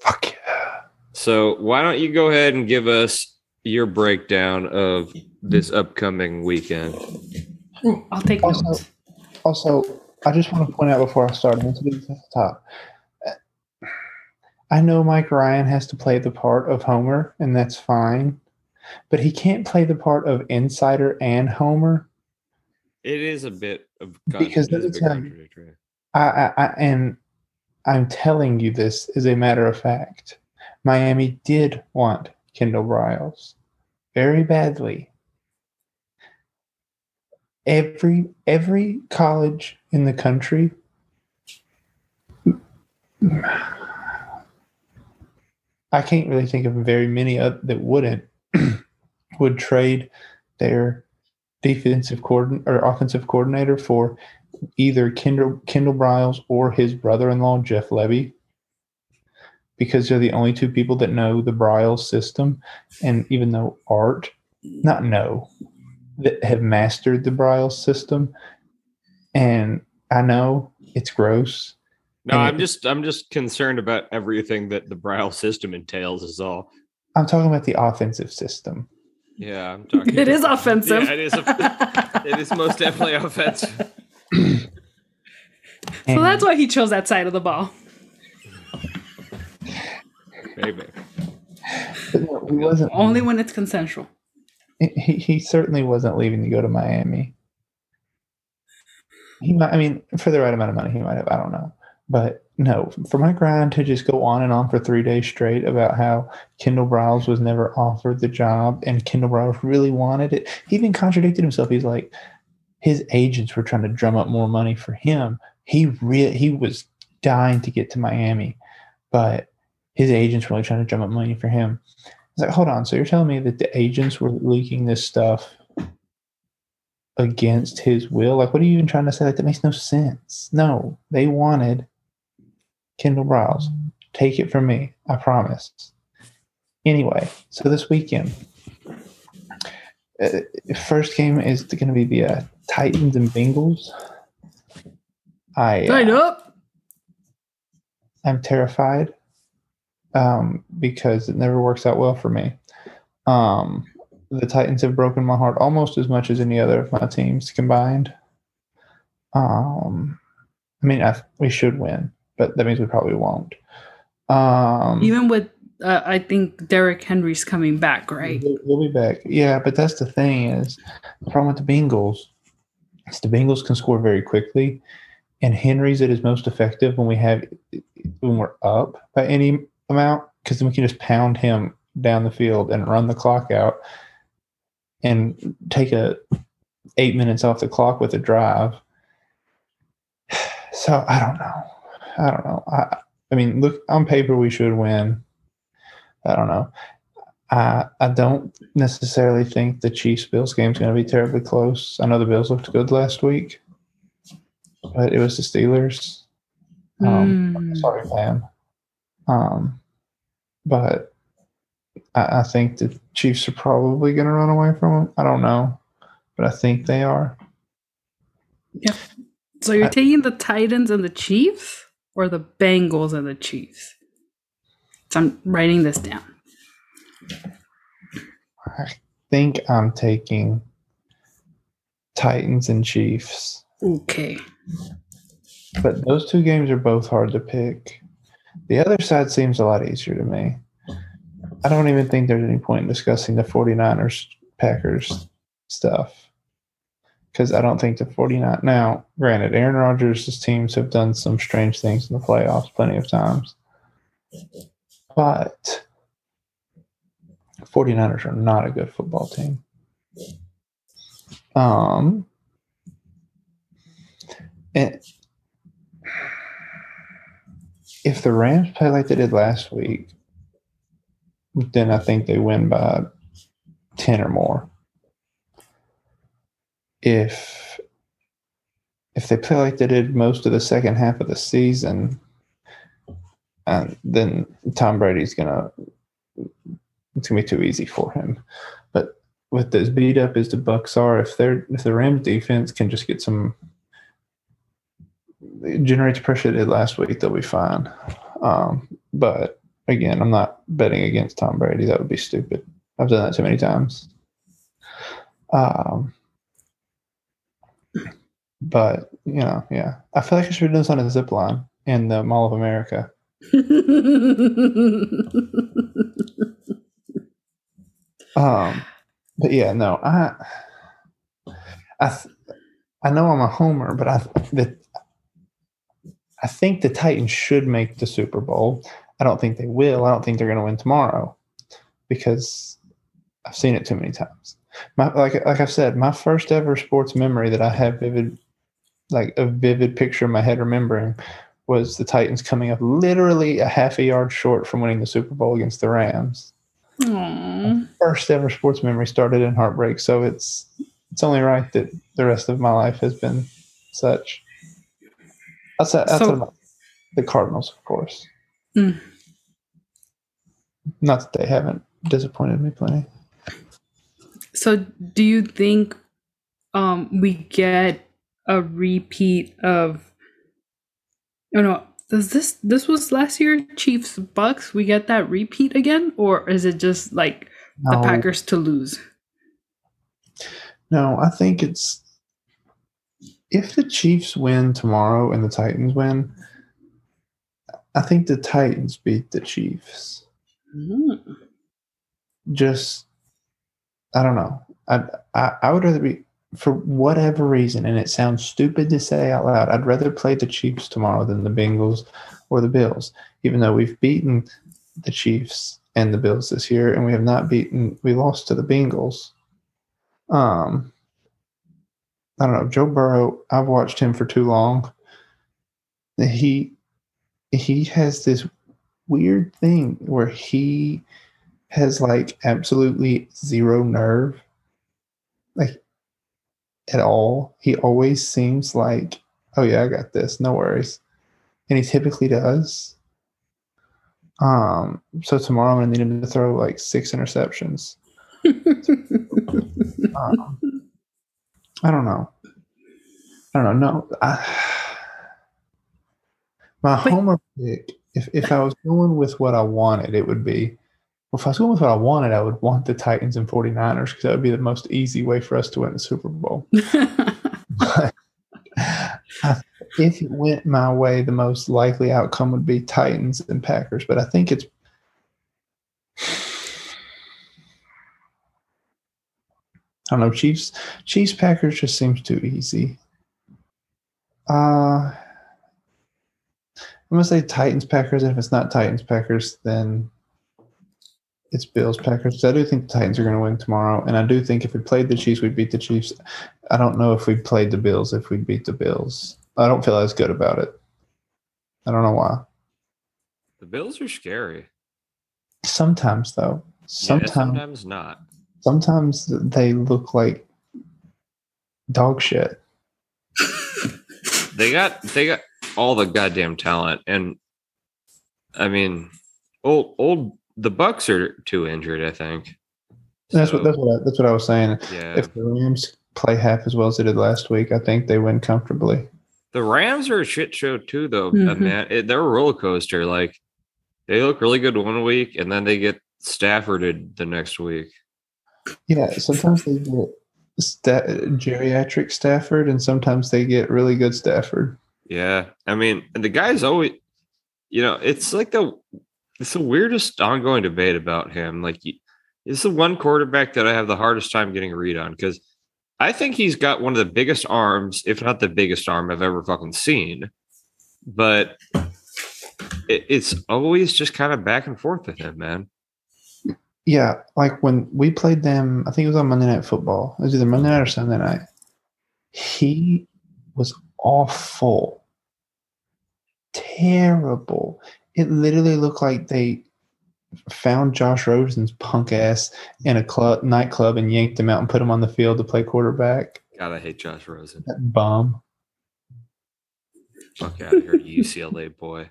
Fuck yeah. So, why don't you go ahead and give us your breakdown of this upcoming weekend? Ooh, I'll take Also- notes. Also, I just want to point out before I start, and to do this at the top. I know Mike Ryan has to play the part of Homer, and that's fine, but he can't play the part of Insider and Homer. It is a bit of Because it is a let me bit tell you, contradictory. I, I, I and I'm telling you this as a matter of fact. Miami did want Kendall Briles very badly. Every every college in the country I can't really think of very many that wouldn't would trade their defensive coordinator or offensive coordinator for either Kendall Kendall Briles or his brother-in-law Jeff Lebby because they're the only two people that know the Briles system and even though Art not know that have mastered the Briles system. And I know it's gross No, and I'm it- just I'm just concerned about everything that the Briles system entails. Is all. I'm talking about the offensive system Yeah, I'm talking. It is offensive. Yeah, it is. A, it is most definitely offensive. so And- that's why he chose that side of the ball. Maybe. no, he wasn't Only when it's consensual. he, he certainly wasn't leaving to go to Miami. He might, I mean, for the right amount of money, he might have. I don't know, but no, for Mike Ryan to just go on and on for three days straight about how Kendall Briles was never offered the job and Kendall Briles really wanted it. He even contradicted himself. He's like, his agents were trying to drum up more money for him. He re- he was dying to get to Miami, but his agents were really trying to drum up money for him. It's like, hold on. So you're telling me that the agents were leaking this stuff against his will? Like, what are you even trying to say? Like, that makes no sense. No, they wanted Kendall Briles. Take it from me. I promise. Anyway, so this weekend, uh, first game is going to be the uh, Titans and Bengals. I uh, up. I'm terrified um, because it never works out well for me. Um, the Titans have broken my heart almost as much as any other of my teams combined. Um, I mean, I, we should win, but that means we probably won't. Um, Even with, uh, I think Derrick Henry's coming back, right? He'll, he'll be back. Yeah, but that's the thing is the problem with the Bengals is the Bengals can score very quickly, and Henry's at his most effective when we have when we're up by any amount because then we can just pound him down the field and run the clock out and take a eight minutes off the clock with a drive. So I don't know. I don't know. I I mean, look on paper we should win. I don't know. I I don't necessarily think the Chiefs Bills game is going to be terribly close. I know the Bills looked good last week, but it was the Steelers. Um, Mm. Sorry, man. Um, but I, I think the Chiefs are probably going to run away from them. I don't know, but I think they are. Yep. So you're I- taking the Titans and the Chiefs, or the Bengals and the Chiefs? So I'm writing this down. I think I'm taking Titans and Chiefs. Okay. But those two games are both hard to pick. The other side seems a lot easier to me. I don't even think there's any point in discussing the 49ers Packers stuff. Because I don't think the 49 now, granted, Aaron Rodgers' teams have done some strange things in the playoffs plenty of times. But 49ers are not a good football team. Um and if the Rams play like they did last week, then I think they win by 10 or more. If if they play like they did most of the second half of the season, and then Tom Brady's gonna it's gonna be too easy for him. But with as beat up as the Bucs are, if they're if the Rams defense can just get some generates pressure they did last week, they'll be fine. Um, but again, I'm not betting against Tom Brady. That would be stupid. I've done that too many times. Um, but you know, yeah, I feel like I should have done this on a zip line in the Mall of America. Um, but yeah, no, I, I, th- I know I'm a homer, but I, the, I think the Titans should make the Super Bowl. I don't think they will. I don't think they're going to win tomorrow because I've seen it too many times. My, like, like I've said, my first ever sports memory that I have vivid, like a vivid picture in my head remembering was the Titans coming up literally a half a yard short from winning the Super Bowl against the Rams first ever sports memory started in heartbreak, so it's it's only right that the rest of my life has been such. Outside, outside So- of the Cardinals, of course. Mm. Not that they haven't disappointed me plenty. So do you think um we get a repeat of oh no does this this was last year Chiefs Bucs we get that repeat again or is it just like the Packers to lose? no, I think it's if the Chiefs win tomorrow and the Titans win, I think the Titans beat the Chiefs. Mm. just I don't know. I, I I would rather be for whatever reason, and it sounds stupid to say out loud. I'd rather play the Chiefs tomorrow than the Bengals or the Bills, even though we've beaten the Chiefs and the Bills this year, and we have not beaten. We lost to the Bengals. Um, I don't know. Joe Burrow. I've watched him for too long. He he has this weird thing where he has like absolutely zero nerve like at all. He always seems like oh yeah i got this. No worries. And he typically does. Um so tomorrow i'm gonna need him to throw like six interceptions. Um, i don't know. I don't know. No I, my Wait. homer pick if, if i was going with what i wanted it would be well, if I was going with what I wanted, I would want the Titans and 49ers because that would be the most easy way for us to win the Super Bowl. But if it went my way, the most likely outcome would be Titans and Packers. But I think it's. I don't know. Chiefs, Chiefs, Packers just seems too easy. Uh, I'm gonna say Titans, Packers. And if it's not Titans, Packers, then it's Bills Packers. I do think the Titans are going to win tomorrow, and I do think if we played the Chiefs, we'd beat the Chiefs. I don't know if we played the Bills if we'd beat the Bills. I don't feel as good about it. I don't know why. The Bills are scary. Sometimes though, Yeah, sometimes sometimes not. sometimes they look like dog shit. They got they got all the goddamn talent, and I mean, old old the Bucs are too injured. I think. That's what that's what I, that's what I was saying. yeah. If the Rams play half as well as they did last week, I think they win comfortably. The Rams are a shit show too, though. Mhm. uh, Man, it, they're a roller coaster. Like they look really good one week, and then they get Stafforded the next week. Yeah, sometimes they get sta- geriatric Stafford, and sometimes they get really good Stafford. Yeah, I mean, and the guy's always, you know, it's like the it's the weirdest ongoing debate about him. Like, it's the one quarterback that I have the hardest time getting a read on because I think he's got one of the biggest arms, if not the biggest arm I've ever fucking seen. But it, it's always just kind of back and forth with him, man. Yeah, like when we played them, I think it was on Monday Night Football. It was either Monday night or Sunday night. He was awful, terrible. It literally looked like they found Josh Rosen's punk ass in a club nightclub and yanked him out and put him on the field to play quarterback. God, I hate Josh Rosen. That bum. Fuck out of here, UCLA boy.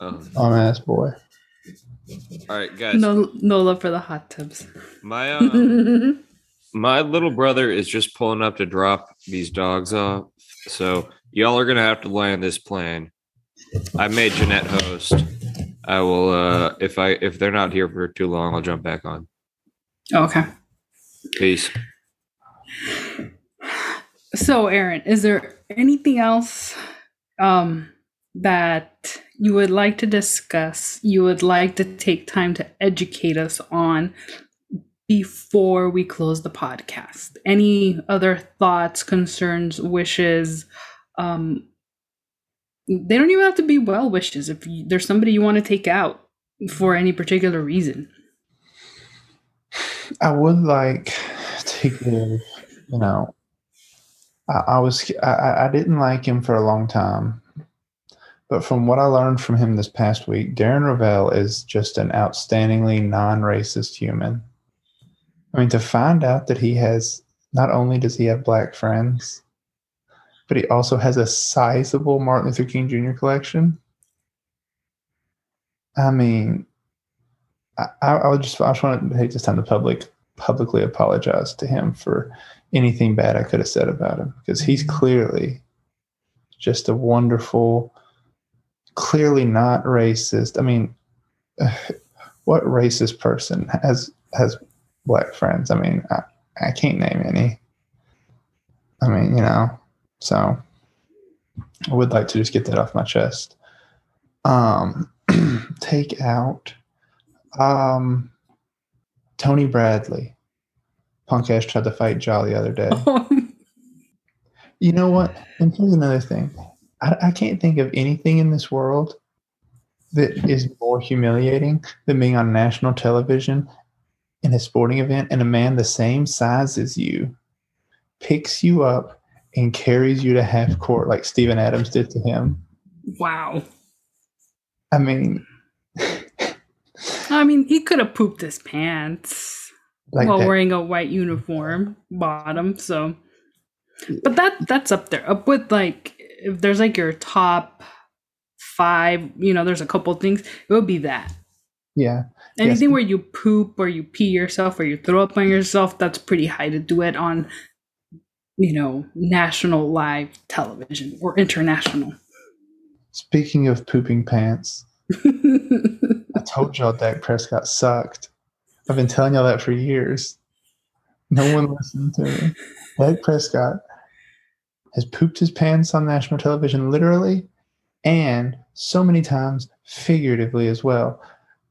Um, Bum ass boy. all right, guys. No, no love for the hot tubs. My uh, my little brother is just pulling up to drop these dogs off. So y'all are gonna have to land this plane. I made Jeanette host. I will uh if I if they're not here for too long, I'll jump back on. okay. Peace. So, Aaron, is there anything else um, that you would like to discuss? You would like to take time to educate us on before we close the podcast? Any other thoughts, concerns, wishes? Um, they don't even have to be well wishes. If you, there's somebody you want to take out for any particular reason, I would like to give, you know, I, I was I- I, didn't like him for a long time, but from what I learned from him this past week, Darren Rovell is just an outstandingly non-racist human. I mean, to find out that he has not only does he have black friends, but he also has a sizable Martin Luther King Jr. collection. I mean, I, I would just I just want to take this time to public publicly apologize to him for anything bad I could have said about him because he's mm-hmm. clearly just a wonderful, clearly not racist. I mean, what racist person has has black friends? I mean, I, I can't name any. I mean, you know, so I would like to just get that off my chest. Um, take out um, Tony Bradley. Punk ass tried to fight Ja the other day. You know what? And here's another thing. I, I can't think of anything in this world that is more humiliating than being on national television in a sporting event and a man the same size as you picks you up and carries you to half court like Steven Adams did to him. wow. I mean, I mean, he could have pooped his pants like while that. wearing a white uniform bottom. So, but that that's up there, up with like if there's like your top five. You know, there's a couple things. It would be that Yeah. anything where you poop or you pee yourself or you throw up on yourself. That's pretty high to do it on, you know, national live television or international. Speaking of pooping pants, I told y'all Dak Prescott sucked. I've been telling y'all that for years. No one listened to me. Dak Prescott has pooped his pants on national television, literally, and so many times figuratively as well.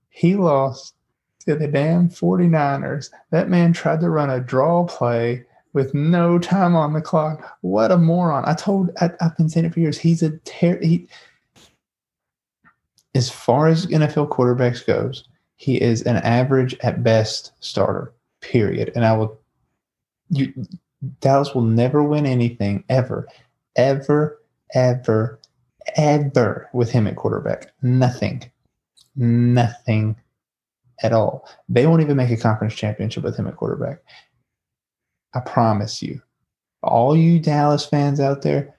He lost to the damn 49ers. That man tried to run a draw play with no time on the clock. What a moron. I told, I, I've been saying it for years. He's a ter- he, as far as NFL quarterbacks goes, he is an average at best starter. Period. And I will. You, Dallas will never win anything ever, ever, ever, ever with him at quarterback. Nothing. nothing at all. They won't even make a conference championship with him at quarterback. I promise you. All you Dallas fans out there,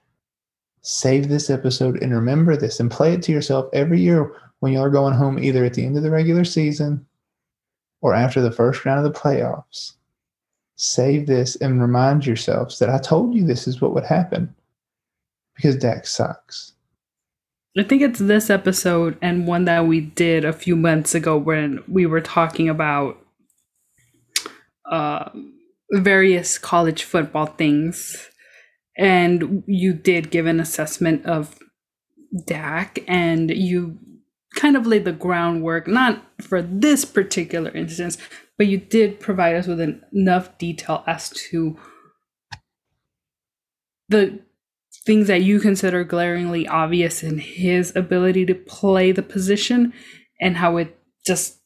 save this episode and remember this and play it to yourself every year when you are going home, either at the end of the regular season or after the first round of the playoffs. Save this and remind yourselves that I told you this is what would happen because Dak sucks. I think it's this episode and one that we did a few months ago when we were talking about uh, various college football things. And you did give an assessment of Dak, and you kind of laid the groundwork, not for this particular instance, but you did provide us with enough detail as to the things that you consider glaringly obvious in his ability to play the position and how it just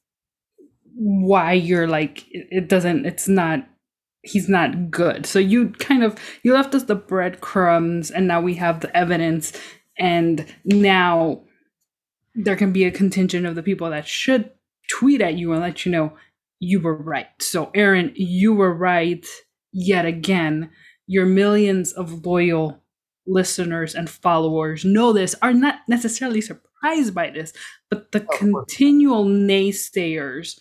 why you're like it doesn't it's not he's not good. So you kind of you left us the breadcrumbs and now we have the evidence. And now there can be a contingent of the people that should tweet at you and let you know you were right. So aaron you were right yet again. Your millions of loyal listeners and followers know this are not necessarily surprised by this, but the continual naysayers,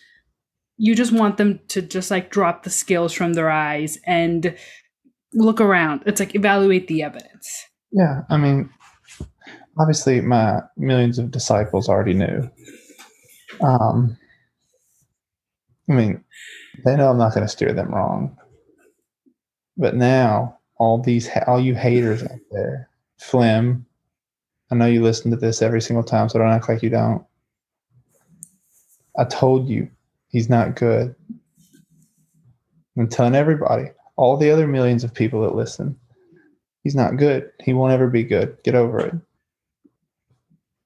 you just want them to just like drop the scales from their eyes and look around. It's like evaluate the evidence. Yeah, I mean, obviously, my millions of disciples already knew. Um, I mean, they know I'm not going to steer them wrong. But now all these all you haters out there. Flim, I know you listen to this every single time, so don't act like you don't. I told you he's not good. I'm telling everybody, all the other millions of people that listen, he's not good. He won't ever be good. Get over it.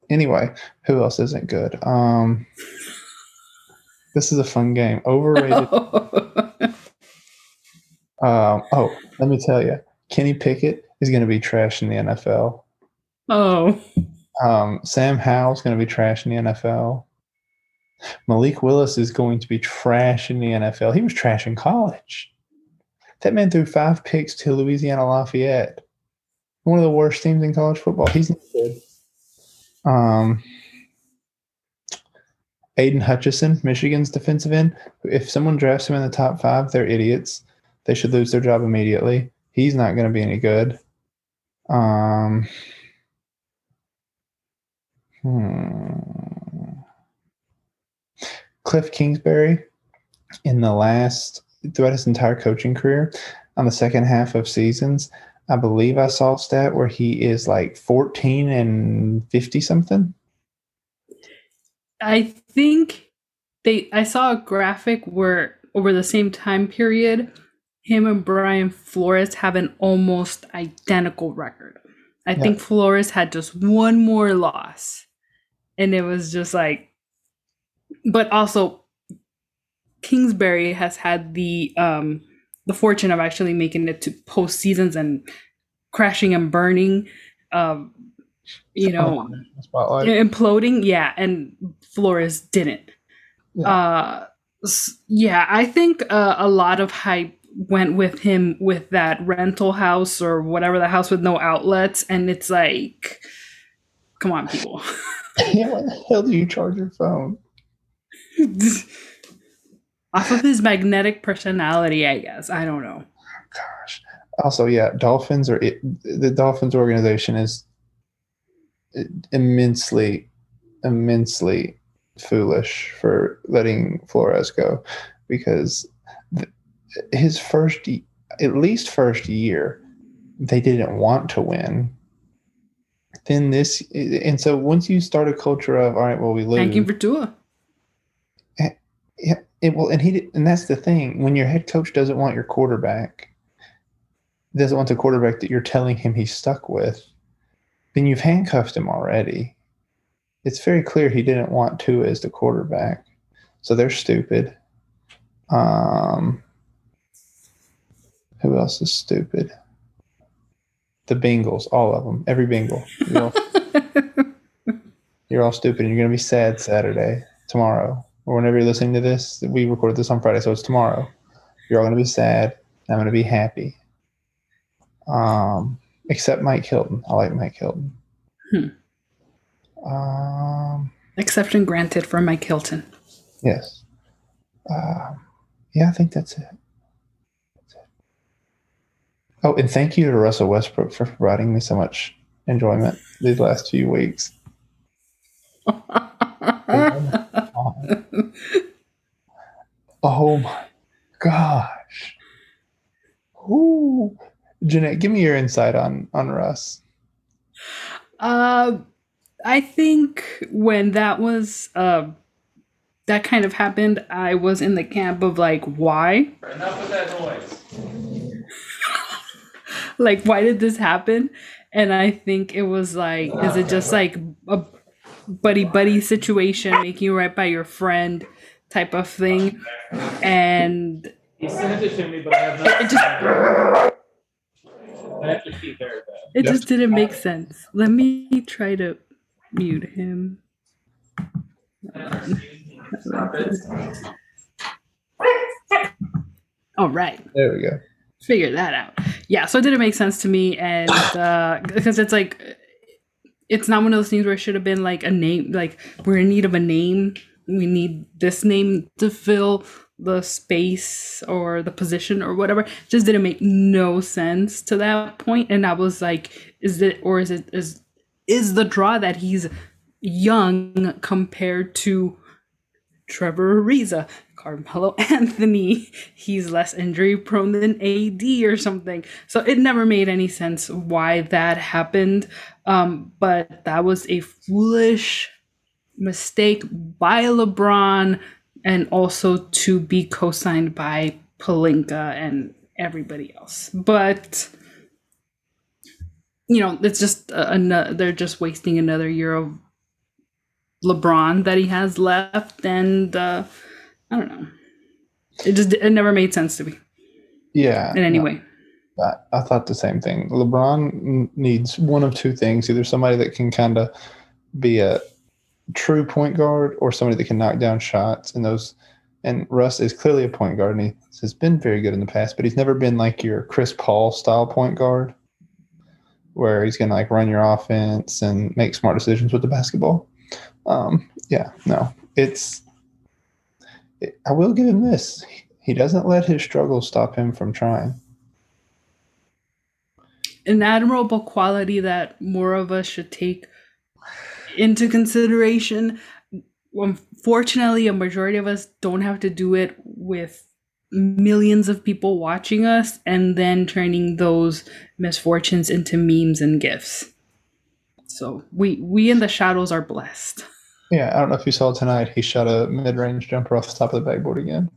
Anyway, who else isn't good? Um, this is a fun game. Overrated. Um, oh, let me tell you, Kenny Pickett is going to be trash in the NFL. Oh. Um, Sam Howell's going to be trash in the NFL. Malik Willis is going to be trash in the NFL. He was trash in college. That man threw five picks to Louisiana Lafayette, one of the worst teams in college football. He's not good. Um, Aidan Hutchinson, Michigan's defensive end. If someone drafts him in the top five, they're idiots. They should lose their job immediately. He's not going to be any good. Um, hmm. Cliff Kingsbury, in the last throughout his entire coaching career, on the second half of seasons, I believe I saw a stat where he is like 14 and 50 something. I think they I saw a graphic where over the same time period him and Brian Flores have an almost identical record. I yeah. think Flores had just one more loss. And it was just like but also Kingsbury has had the um the fortune of actually making it to post seasons and crashing and burning um you know Spotlight. imploding. Yeah and Flores didn't. Yeah. uh yeah i think uh, a lot of hype went with him with that rental house or whatever the house with no outlets and it's like come on people. Yeah why the hell do you charge your phone off of his magnetic personality i guess i don't know gosh also yeah dolphins are the dolphins organization is immensely immensely foolish for letting flores go because his first, at least first year, they didn't want to win. Then this, and so once you start a culture of, all right, well, we lose. Thank you for Tua. It will, and he, and that's the thing. When your head coach doesn't want your quarterback, doesn't want the quarterback that you're telling him he's stuck with, then you've handcuffed him already. It's very clear he didn't want Tua as the quarterback, so they're stupid. Um, who else is stupid? The Bengals, all of them, every Bengal. You're all stupid. and You're gonna be sad Saturday, tomorrow, or whenever you're listening to this. We recorded this on Friday, so it's tomorrow. You're all gonna be sad. I'm gonna be happy. Um, except Mike Hilton. I like Mike Hilton. Hmm. Um, Exception granted for Mike Hilton. yes. Um, yeah, I think that's it. That's it. Oh, and thank you to Russell Westbrook for providing me so much enjoyment these last few weeks. Oh my gosh. Ooh. Jeannette, give me your insight on on Russ. Uh, I think when that was uh, that kind of happened, I was in the camp of like, why? Enough with that noise. Like, why did this happen? And I think it was like, is it just like a buddy buddy situation, making you right by your friend type of thing? And He sent it to me, but I have not. it just I have to keep very it just didn't make sense. Let me try to mute him. All right. There we go. figure that out. Yeah, so it didn't make sense to me, and uh, because it's like, it's not one of those things where it should have been like a name. Like we're in need of a name. We need this name to fill the space or the position or whatever. Just didn't make no sense to that point, and I was like, is it or is it is is the draw that he's young compared to Trevor Ariza, Carmelo Anthony. He's less injury prone than AD or something. So it never made any sense why that happened. Um, but that was a foolish mistake by LeBron and also to be co signed by Pelinka and everybody else. But you know, it's just a, ano- they're just wasting another year of LeBron that he has left, and uh, I don't know. It just it never made sense to me Yeah. in any no, way. I, I thought the same thing. LeBron needs one of two things: either somebody that can kind of be a true point guard, or somebody that can knock down shots. And those, and Russ is clearly a point guard, and he has been very good in the past, but he's never been like your Chris Paul style point guard, where he's gonna like run your offense and make smart decisions with the basketball. Um, yeah, no, it's. It, I will give him this: he doesn't let his struggles stop him from trying. An admirable quality that more of us should take into consideration. Unfortunately, a majority of us don't have to do it with millions of people watching us and then turning those misfortunes into memes and gifs. So we we in the shadows are blessed. Yeah, I don't know if you saw tonight. He shot a mid-range jumper off the top of the backboard again.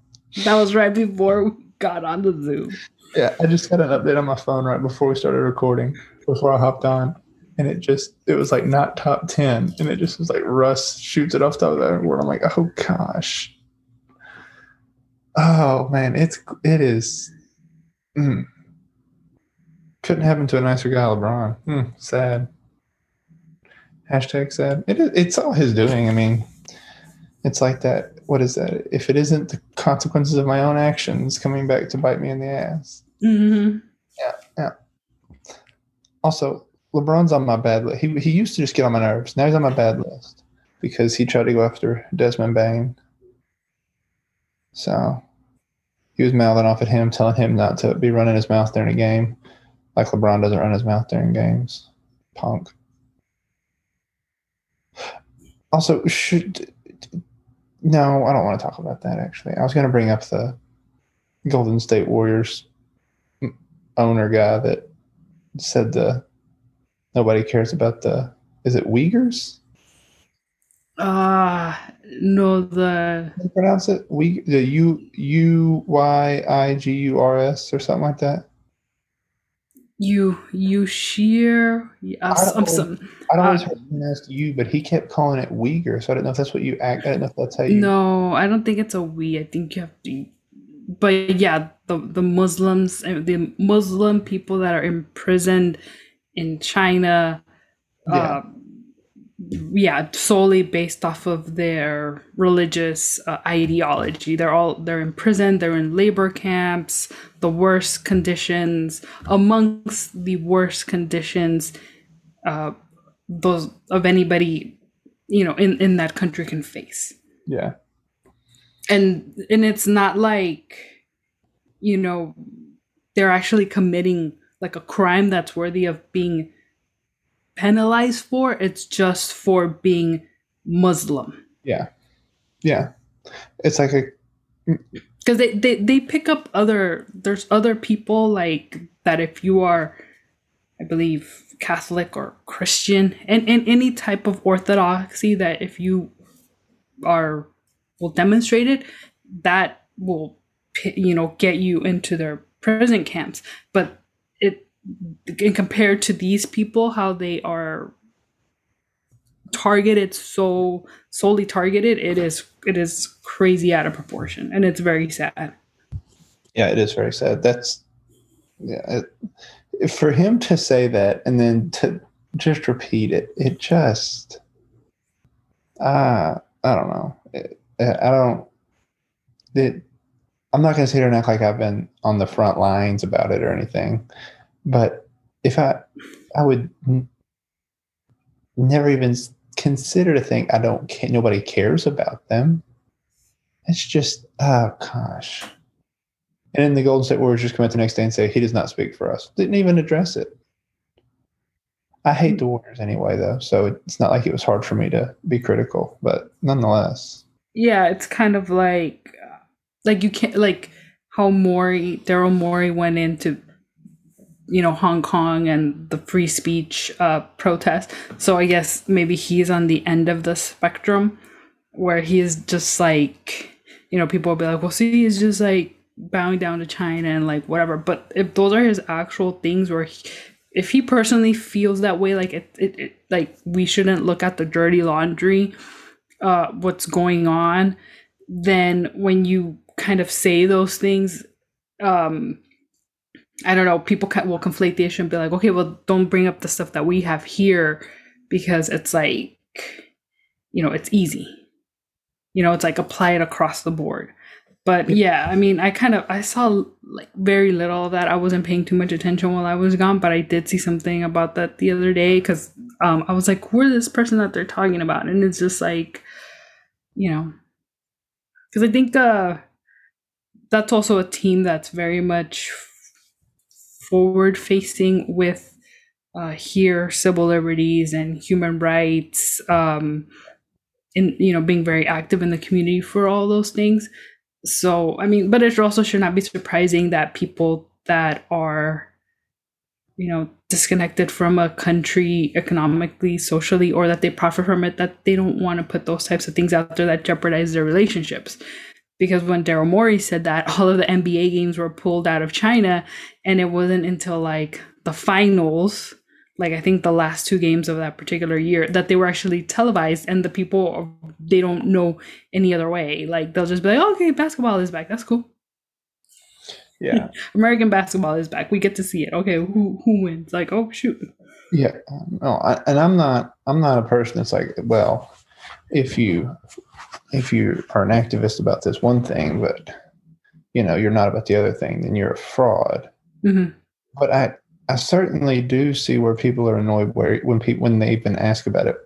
That was right before we got on the Zoom. Yeah, I just got an update on my phone right before we started recording, before I hopped on, and it just it was like not top ten, and it just was like Russ shoots it off the top of backboard. I'm like, oh gosh, oh man, it's it is. Mm. Couldn't happen to a nicer guy, LeBron. Mm, sad. Hashtag sad. It it's all his doing. I mean, it's like that. What is that? If it isn't the consequences of my own actions coming back to bite me in the ass. Mm-hmm. Yeah, yeah. Also, LeBron's on my bad list. He, he used to just get on my nerves. Now he's on my bad list because he tried to go after Desmond Bane. So he was mouthing off at him, telling him not to be running his mouth during a game, like LeBron doesn't run his mouth during games. Punk. Also, should no, I don't want to talk about that. Actually, I was going to bring up the Golden State Warriors owner guy that said the nobody cares about the is it Uyghurs? Uh no the How do you pronounce it? We the U U Y I G U R S or something like that. You you sheer uh, I don't some I don't always Uh, heard him ask you, but he kept calling it Uyghur, so I didn't know if that's what you act. I don't know if that's how you. no I don't think it's a we I think you have to but yeah the the Muslims uh, the Muslim people that are imprisoned in China Yeah. uh, yeah solely based off of their religious uh, ideology they're all they're in prison they're in labor camps the worst conditions amongst the worst conditions uh, those of anybody you know in in that country can face Yeah. and and it's not like you know they're actually committing like a crime that's worthy of being penalized for it's just for being muslim Yeah. Yeah. It's like a because they, they they pick up other there's other people like that if you are i believe catholic or christian and, and any type of orthodoxy that if you are will demonstrate it that will you know get you into their prison camps but in compared to these people how they are targeted so solely targeted it is it is crazy out of proportion and it's very sad yeah, it is very sad. That's yeah. For him to say that and then to just repeat it, it just uh I don't know. It, I don't it I'm not going to sit here and act like I've been on the front lines about it or anything, but if I I would n- never even consider to think I don't ca- nobody cares about them. It's just oh gosh. And then the Golden State Warriors just come out the next day and say he does not speak for us. Didn't even address it. I hate hmm. the Warriors anyway, though, so it's not like it was hard for me to be critical, but nonetheless, yeah it's kind of like like you can't like how maury daryl morey went into you know hong kong and the free speech uh protest. So i guess maybe he's on the end of the spectrum where he is just like you know people will be like well see he's just like bowing down to china and like whatever. But if those are his actual things where he, if he personally feels that way like it, it, it like we shouldn't look at the dirty laundry uh what's going on then when you kind of say those things um i don't know people will conflate the issue and be like okay well don't bring up the stuff that we have here because it's like you know it's easy. You know it's like apply it across the board. But yeah. i mean i kind of i saw like very little of that. I wasn't paying too much attention while i was gone but i did see something about that the other day because um, i was like who is this person that they're talking about? And it's just like you know because i think uh that's also a team that's very much forward facing with uh, here civil liberties and human rights um in you know being very active in the community for all those things. So i mean but it also should not be surprising that people that are you know disconnected from a country economically socially or that they profit from it that they don't want to put those types of things out there that jeopardize their relationships because when daryl morey said that all of the nba games were pulled out of china and it wasn't until like the finals like i think the last two games of that particular year that they were actually televised and the people they don't know any other way. Like they'll just be like okay basketball is back. That's cool. Yeah, american basketball is back. We get to see it. Okay who who wins? Like oh shoot. Yeah. No, I, and I'm not. I'm not a person that's like, well, if you if you are an activist about this one thing, but you know you're not about the other thing, then you're a fraud. hmm But I I certainly do see where people are annoyed where when people when they've been asked about it,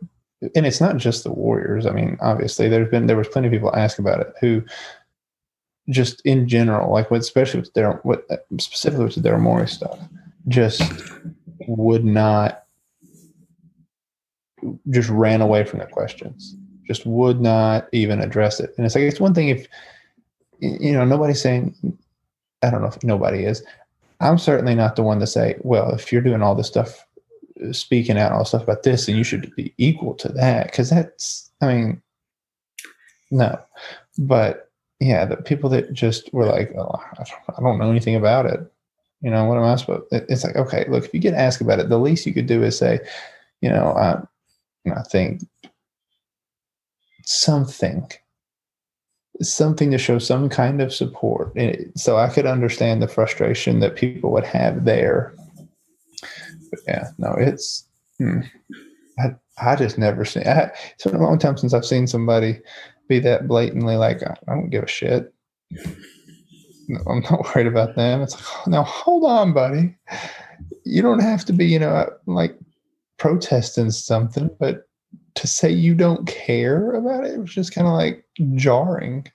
and it's not just the Warriors. I mean, obviously there's been there was plenty of people ask about it who just in general, like with especially with their what specifically with the Daryl Morey stuff, just would not just ran away from the questions. Just would not even address it. And it's like it's one thing if you know nobody's saying I don't know if nobody is. I'm certainly not the one to say, well, if you're doing all this stuff, uh, speaking out all stuff about this, then you should be equal to that. Because that's, I mean, no. But yeah, the people that just were like, oh, I don't- know anything about it. You know, what am I supposed? It's like, okay, look, if you get asked about it, the least you could do is say, you know, I, I think something something to show some kind of support. And so I could understand the frustration that people would have there. But yeah, no, it's, hmm. I, I just never seen. I, it's been a long time since I've seen somebody be that blatantly like, I, I don't give a shit. No, I'm not worried about them. It's like, oh, now hold on, buddy. You don't have to be, you know, like protesting something, but to say you don't care about it, it was just kind of like jarring.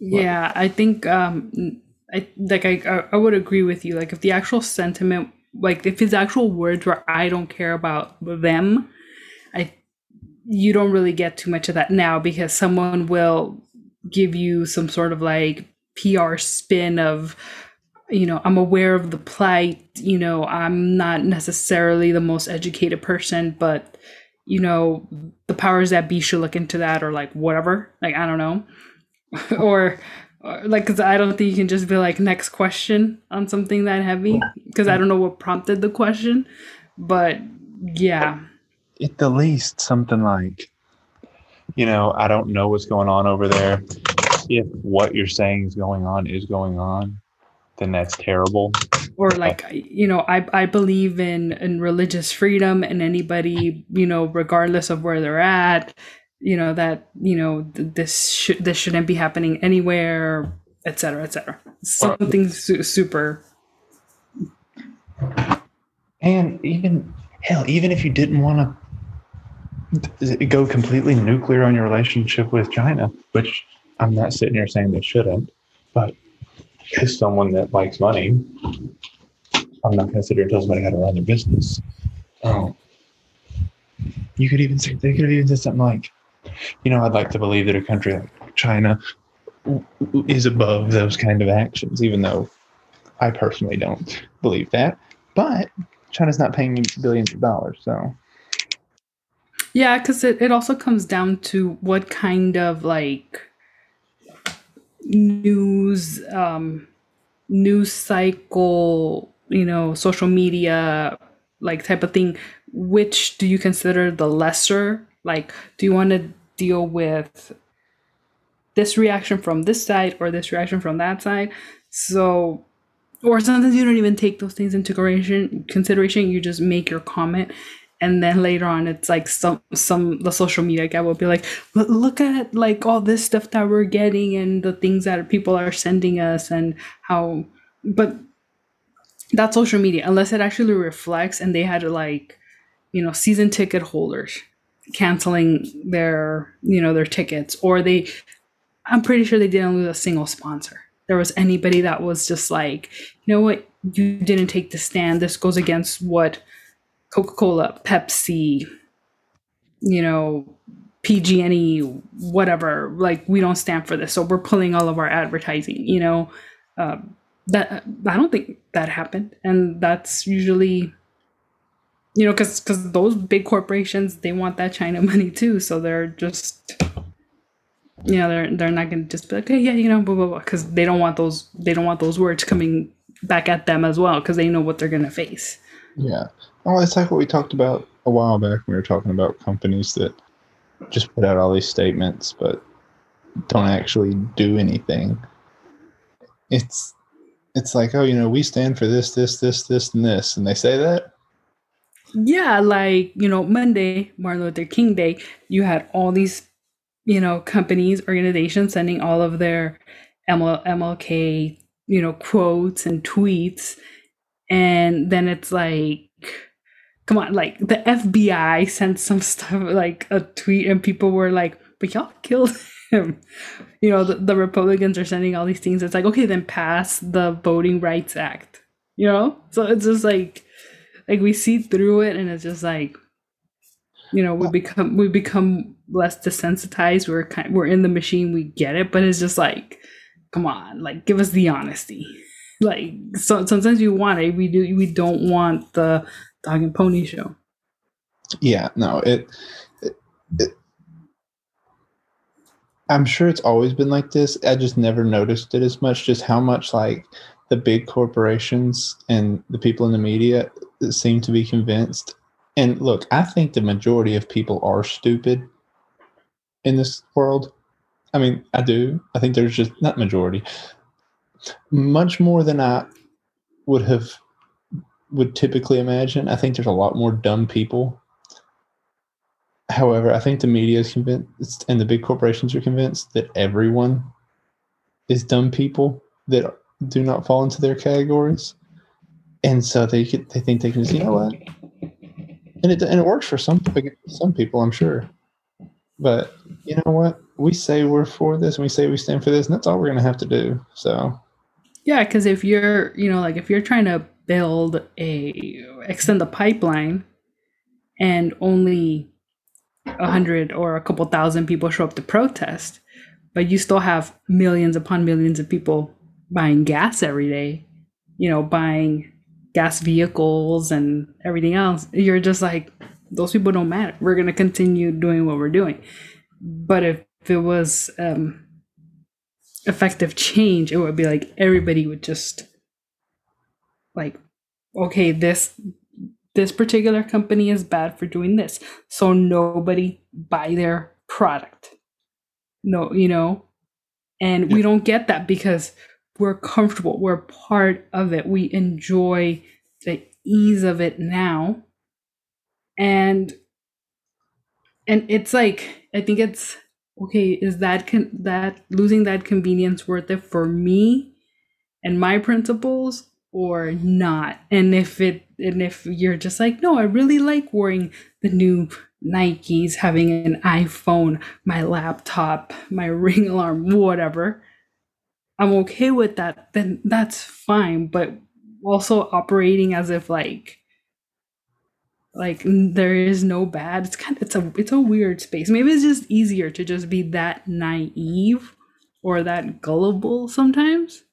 Yeah, I think um I like I I- I would agree with you. Like if the actual sentiment like if his actual words were I don't care about them, I you don't really get too much of that now because someone will give you some sort of like PR spin of you know, I'm aware of the plight, you know, I'm not necessarily the most educated person, but you know, the powers that be should look into that or like whatever. Like I don't know. or, or like because i don't think you can just be like next question on something that heavy because i don't know what prompted the question but yeah At the least, something like, you know, I don't know what's going on over there. If what you're saying is going on is going on, then that's terrible. or uh, like you know i i believe in in religious freedom and anybody you know regardless of where they're at you know that you know th- this should this shouldn't be happening anywhere et cetera et cetera something su- super And even hell, even if you didn't want to go completely nuclear on your relationship with China, which I'm not sitting here saying they shouldn't, but as someone that likes money, I'm not going to sit here and tell somebody how to run their business. Um, you could even say they could have even said something like, you know, I'd like to believe that a country like China w- w- is above those kind of actions, even though I personally don't believe that. But China's not paying you billions of dollars, so Yeah, because it, it also comes down to what kind of like news um news cycle, you know, social media like type of thing. Which do you consider the lesser? Like, do you want to deal with this reaction from this side or this reaction from that side? So or sometimes you don't even take those things into consideration consideration you just make your comment and then later on it's like some some the social media guy will be like "Look- at like all this stuff that we're getting and the things that people are sending us and how but that's social media unless it actually reflects and they had like you know season ticket holders canceling their you know their tickets or they i'm pretty sure they didn't lose a single sponsor. There was anybody that was just like you know what? You didn't take the stand. This goes against what coca-cola pepsi you know pg&e whatever like we don't stand for this. So we're pulling all of our advertising you know? Um, that i don't think that happened. And that's usually you know because because those big corporations they want that china money too. So they're just you know they're they're not going to just be like hey yeah you know blah blah blah. Because they don't want those they don't want those words coming back at them as well because they know what they're going to face. Yeah. Oh, it's like what we talked about a while back. We were talking about companies that just put out all these statements but don't actually do anything. It's it's like, oh, you know, we stand for this, this, this, this, and this, and they say that. yeah like you know monday martin luther king day you had all these you know companies organizations sending all of their ML, mlk you know quotes and tweets and then it's like come on like the fbi sent some stuff like a tweet and people were like but y'all killed him. You know the, the republicans are sending all these things. It's like okay then pass the voting rights act you know? So it's just like like we see through it and it's just like you know we become we become less desensitized. We're kind we're in the machine we get it but it's just like come on like give us the honesty. Like so sometimes we want it. We do we don't want the dog and pony show Yeah, no, it, it, it I'm sure it's always been like this. I just never noticed it as much. Just how much like the big corporations and the people in the media seem to be convinced. And look, I think the majority of people are stupid in this world. I mean, I do. I think there's just not majority, much more than I would have would typically imagine. I think there's a lot more dumb people. However, I think the media is convinced and the big corporations are convinced that everyone is dumb people that do not fall into their categories. And so they they think they can just, you know what? And it, and it works for some some people, I'm sure. But you know what? We say we're for this and we say we stand for this, and that's all we're going to have to do. So Yeah, because if you're, you know, like if you're trying to build a extend the pipeline, and only a hundred or a couple thousand people show up to protest, but you still have millions upon millions of people buying gas every day, you know, buying gas vehicles and everything else, you're just like, those people don't matter. We're gonna continue doing what we're doing. But if, if it was um, effective change, it would be like everybody would just like, okay, this this particular company is bad for doing this, so nobody buy their product. No, you know, and we don't get that because we're comfortable. We're part of it. We enjoy the ease of it now. And and it's like I think it's okay, is that con- that losing that convenience worth it for me and my principles or not? And if it and if you're just like, no, I really like wearing the new Nikes, having an iPhone, my laptop, my ring alarm, whatever. I'm okay with that, then that's fine. But also operating as if like like there is no bad. It's kind of it's a it's a weird space. Maybe it's just easier to just be that naive or that gullible sometimes.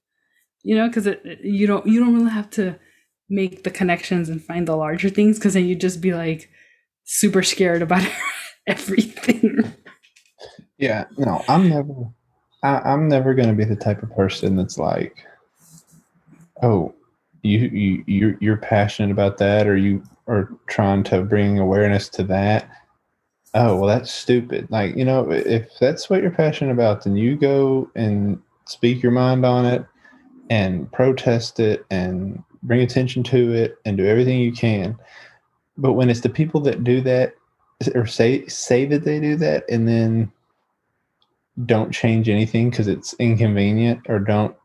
You know, because you don't you don't really have to make the connections and find the larger things because then you'd just be like super scared about everything. Yeah, no, I'm never, I, I'm never going to be the type of person that's like, oh, you you you're, you're passionate about that, or you are trying to bring awareness to that. Oh, well, that's stupid. Like, you know, if that's what you're passionate about, then you go and speak your mind on it, and protest it, and bring attention to it, and do everything you can. But when it's the people that do that, or say say that they do that, and then don't change anything because it's inconvenient or don't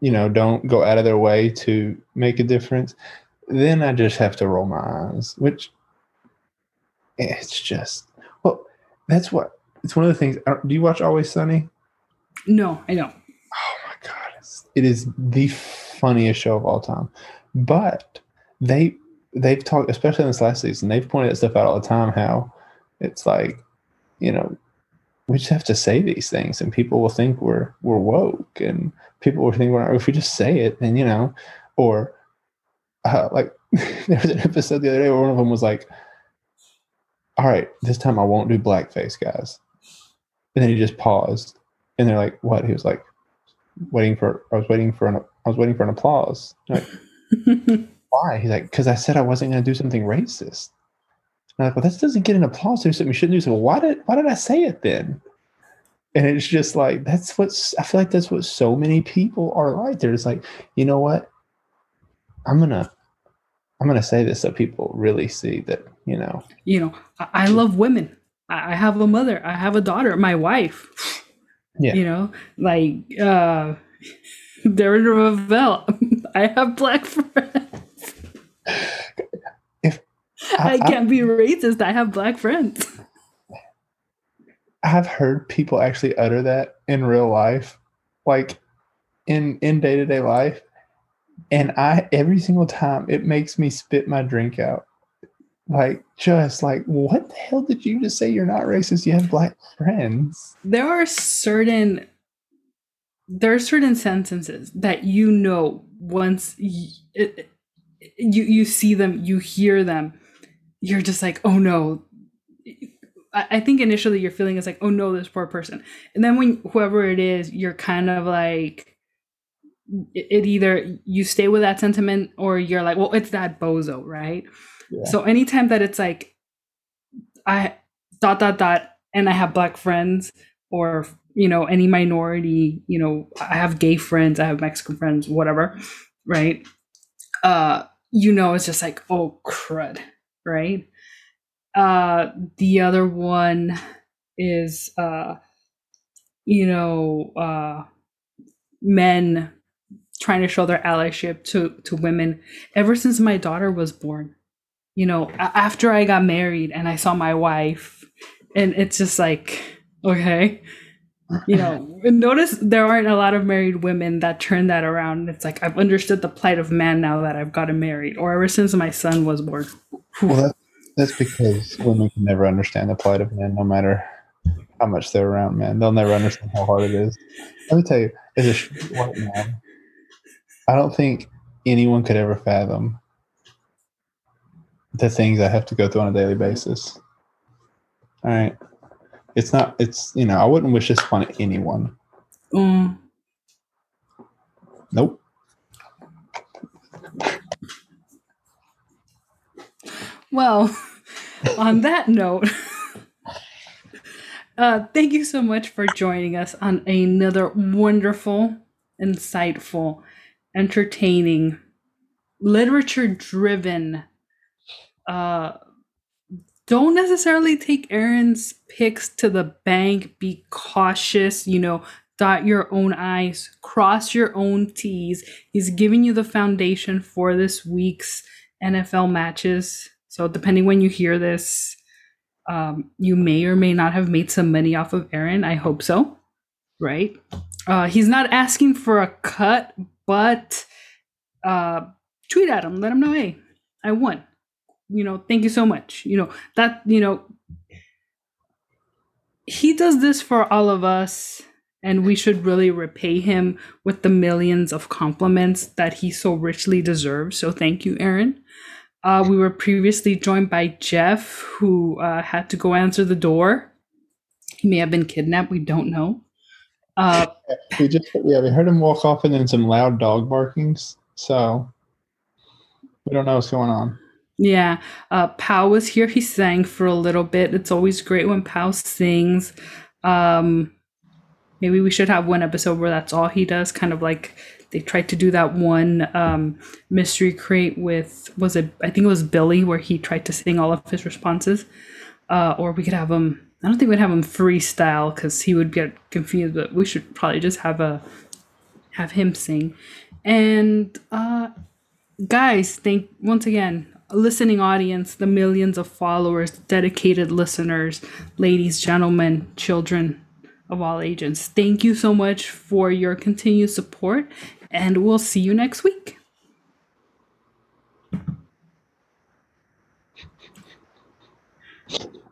you know don't go out of their way to make a difference then i just have to roll my eyes which it's just well that's what it's one of the things uh, do you watch always sunny no, I don't. oh my god it's, it is the funniest show of all time. But they they've talked especially in this last season they've pointed that stuff out all the time how it's like you know we just have to say these things and people will think we're we're woke and people will think we're not. If we just say it then you know or uh, like there was an episode the other day where one of them was like all right this time i won't do blackface guys. And then he just paused and they're like what? He was like waiting for i was waiting for an i was waiting for an applause like why he's like because i said i wasn't going to do something racist and I'm like, well, that doesn't get an applause. There's something you shouldn't do. So why did why did I say it then? And it's just like that's what's I feel like that's what so many people are like. They're just like, you know what? I'm gonna I'm gonna say this so people really see that, you know. you know, I, I love women. I, I have a mother. I have a daughter. My wife. Yeah. You know, like uh Darren Rovell. I have black friends. If I, I- I- can't be racist. I have black friends. I've heard people actually utter that in real life, like in in day to day life, and I every single time it makes me spit my drink out. Like just like what the hell did you just say? You're not racist. You have black friends. There are certain there are certain sentences that you know once y- it, you you see them, you hear them, you're just like, oh no. I think initially your feeling is like, oh no, this poor person. And then when whoever it is, you're kind of like it either you stay with that sentiment or you're like, well, it's that bozo, right? So anytime that it's like I dot dot dot and I have black friends or you know any minority, you know, I have gay friends, I have Mexican friends, whatever, right? Uh you know it's just like oh crud right? Uh the other one is uh you know uh men trying to show their allyship to to women. Ever since my daughter was born you know after i got married and i saw my wife and it's just like okay. You know notice there aren't a lot of married women that turn that around. It's like i've understood the plight of man now that i've gotten married or ever since my son was born. Well, that, that's because women can never understand the plight of men, no matter how much they're around men. They'll never understand how hard it is. Let me tell you, as a white man, I don't think anyone could ever fathom the things I have to go through on a daily basis. All right. It's not, it's, you know, I wouldn't wish this upon anyone. Mm, Nope. well on that note uh thank you so much for joining us on another wonderful insightful entertaining literature driven uh don't necessarily take Aaron's picks to the bank. Be cautious, you know, dot your own I's, cross your own T's. He's giving you the foundation for this week's NFL matches. So, depending when you hear this, um, you may or may not have made some money off of Aaron. I hope so. Right? Uh, he's not asking for a cut, but uh, tweet at him. Let him know, hey, I won you know thank you so much you know that you know he does this for all of us and we should really repay him with the millions of compliments that he so richly deserves so thank you aaron uh, we were previously joined by jeff who uh, had to go answer the door he may have been kidnapped we don't know uh, We just, yeah, we heard him walk off and then some loud dog barkings. So we don't know what's going on. Yeah, uh, Pow was here. He sang for a little bit. It's always great when Pow sings. Um, maybe we should have one episode where that's all he does. Kind of like they tried to do that one um, mystery crate with was it? I think it was Billy where he tried to sing all of his responses. Uh, or we could have him. I don't think we'd have him freestyle because he would get confused. But we should probably just have a have him sing. And uh, guys, thank once again listening audience, the millions of followers, dedicated listeners, ladies, gentlemen, children of all ages. Thank you so much for your continued support, and we'll see you next week.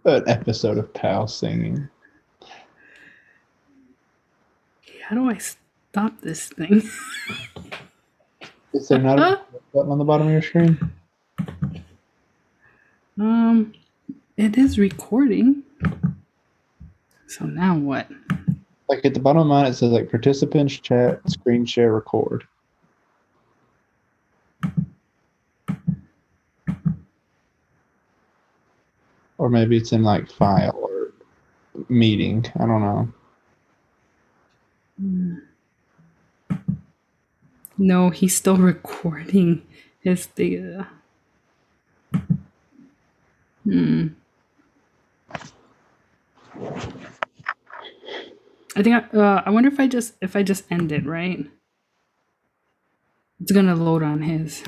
An episode of Pal singing. How do I stop this thing? Is there not a button on the bottom of your screen? um, it is recording. So now what? Like at the bottom of mine, it says like participants, chat, screen share, record. Or maybe it's in like file or meeting. I don't know. No, he's still recording his data. Hmm. I think I, uh, I wonder if I just if I just end it right. It's gonna load on his.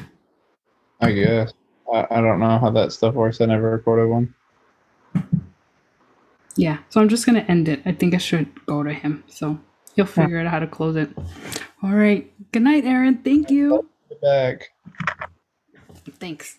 I guess. I, I don't know how that stuff works. I never recorded one. Yeah, so I'm just gonna end it. I think I should go to him, so he'll figure out how to close it. All right. Good night, Aaron. Thank you. Back. Thanks.